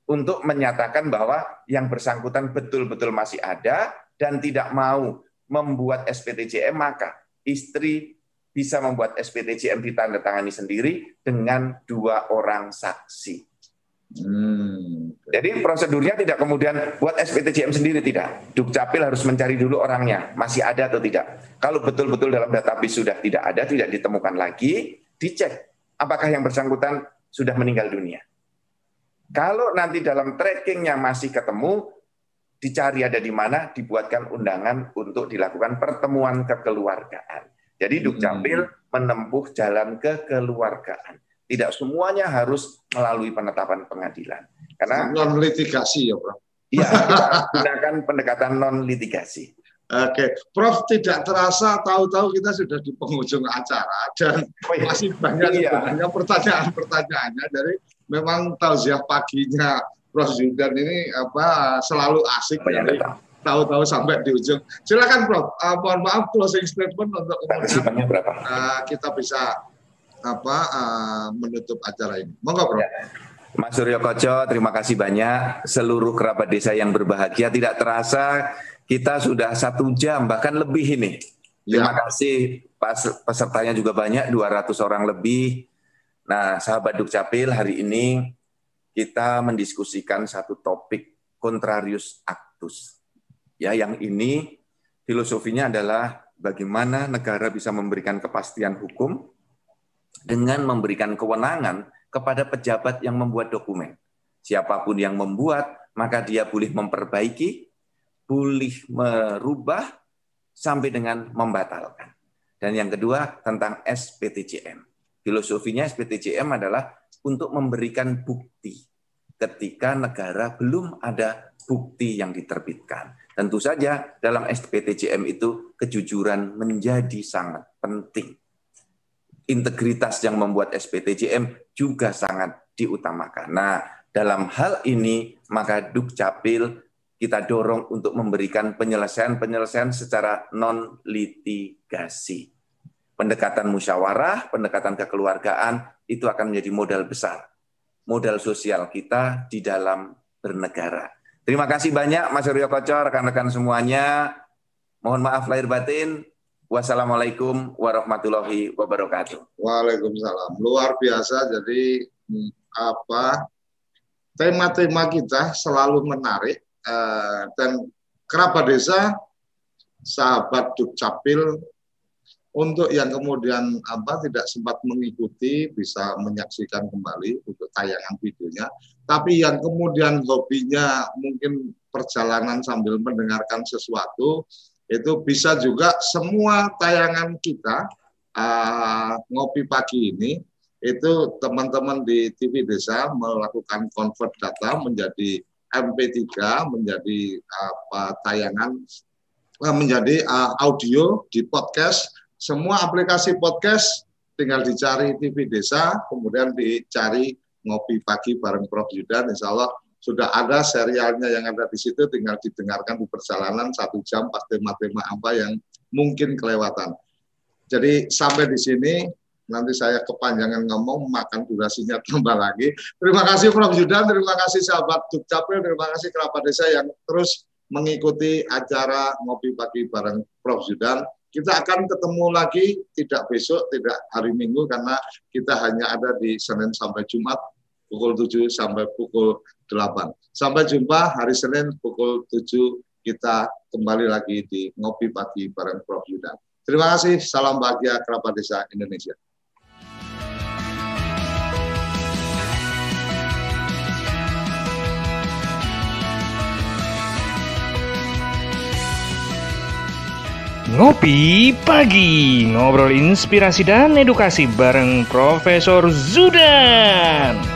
Untuk menyatakan bahwa yang bersangkutan betul-betul masih ada dan tidak mau membuat SPTJM, maka istri bisa membuat SPTJM ditandatangani sendiri dengan dua orang saksi. Hmm. Jadi prosedurnya tidak kemudian buat SPTJM sendiri tidak. Dukcapil harus mencari dulu orangnya, masih ada atau tidak. Kalau betul-betul dalam database sudah tidak ada, tidak ditemukan lagi, dicek apakah yang bersangkutan sudah meninggal dunia. Kalau nanti dalam trackingnya masih ketemu, dicari ada di mana, dibuatkan undangan untuk dilakukan pertemuan kekeluargaan. Jadi Dukcapil hmm. menempuh jalan kekeluargaan. Tidak semuanya harus melalui penetapan pengadilan. Karena non litigasi ya, Prof. Iya, [laughs] gunakan pendekatan non litigasi. Oke, Prof tidak terasa tahu-tahu kita sudah di penghujung acara dan oh, iya. masih banyak iya. sebenarnya pertanyaan-pertanyaannya dari memang tausiah paginya Prof Zudan ini apa selalu asik dari tahu-tahu sampai di ujung. Silakan Prof, uh, mohon maaf closing statement untuk kemudian uh, kita bisa apa uh, menutup acara ini. Monggo, Bro. Ya. Mas Suryo Koco, terima kasih banyak. Seluruh kerabat desa yang berbahagia, tidak terasa kita sudah satu jam, bahkan lebih ini. Terima ya. kasih, pas, pesertanya juga banyak, 200 orang lebih. Nah, sahabat Dukcapil, hari ini kita mendiskusikan satu topik kontrarius actus. Ya, yang ini filosofinya adalah bagaimana negara bisa memberikan kepastian hukum dengan memberikan kewenangan kepada pejabat yang membuat dokumen. Siapa pun yang membuat, maka dia boleh memperbaiki, boleh merubah, sampai dengan membatalkan. Dan yang kedua tentang SPTJM. Filosofinya SPTJM adalah untuk memberikan bukti ketika negara belum ada bukti yang diterbitkan. Tentu saja dalam SPTJM itu kejujuran menjadi sangat penting. Integritas yang membuat SPTJM juga sangat diutamakan. Nah, dalam hal ini maka Dukcapil kita dorong untuk memberikan penyelesaian-penyelesaian secara non litigasi pendekatan musyawarah, pendekatan kekeluargaan itu akan menjadi modal besar, modal sosial kita di dalam bernegara. Terima kasih banyak Mas Rio Kocor, rekan-rekan semuanya. Mohon maaf lahir batin. Wassalamualaikum warahmatullahi wabarakatuh. Waalaikumsalam. Luar biasa. Jadi hmm, apa tema-tema kita selalu menarik eh, dan kerabat desa, sahabat Dukcapil untuk yang kemudian apa tidak sempat mengikuti bisa menyaksikan kembali untuk tayangan videonya. Tapi yang kemudian hobinya mungkin perjalanan sambil mendengarkan sesuatu itu bisa juga semua tayangan kita uh, ngopi pagi ini itu teman-teman di TV Desa melakukan convert data menjadi MP3 menjadi apa tayangan menjadi uh, audio di podcast semua aplikasi podcast tinggal dicari TV Desa, kemudian dicari ngopi pagi bareng Prof Yudan, insya Allah sudah ada serialnya yang ada di situ, tinggal didengarkan di perjalanan satu jam pas tema-tema apa yang mungkin kelewatan. Jadi sampai di sini, nanti saya kepanjangan ngomong, makan durasinya tambah lagi. Terima kasih Prof Yudan, terima kasih sahabat Dukcapil, terima kasih kerabat desa yang terus mengikuti acara ngopi pagi bareng Prof Yudan. Kita akan ketemu lagi tidak besok, tidak hari Minggu karena kita hanya ada di Senin sampai Jumat pukul 7 sampai pukul 8. Sampai jumpa hari Senin pukul 7 kita kembali lagi di Ngopi Pagi bareng Prof Yudan. Terima kasih, salam bahagia kerabat desa Indonesia. Ngopi Pagi, ngobrol inspirasi dan edukasi bareng Profesor Zudan.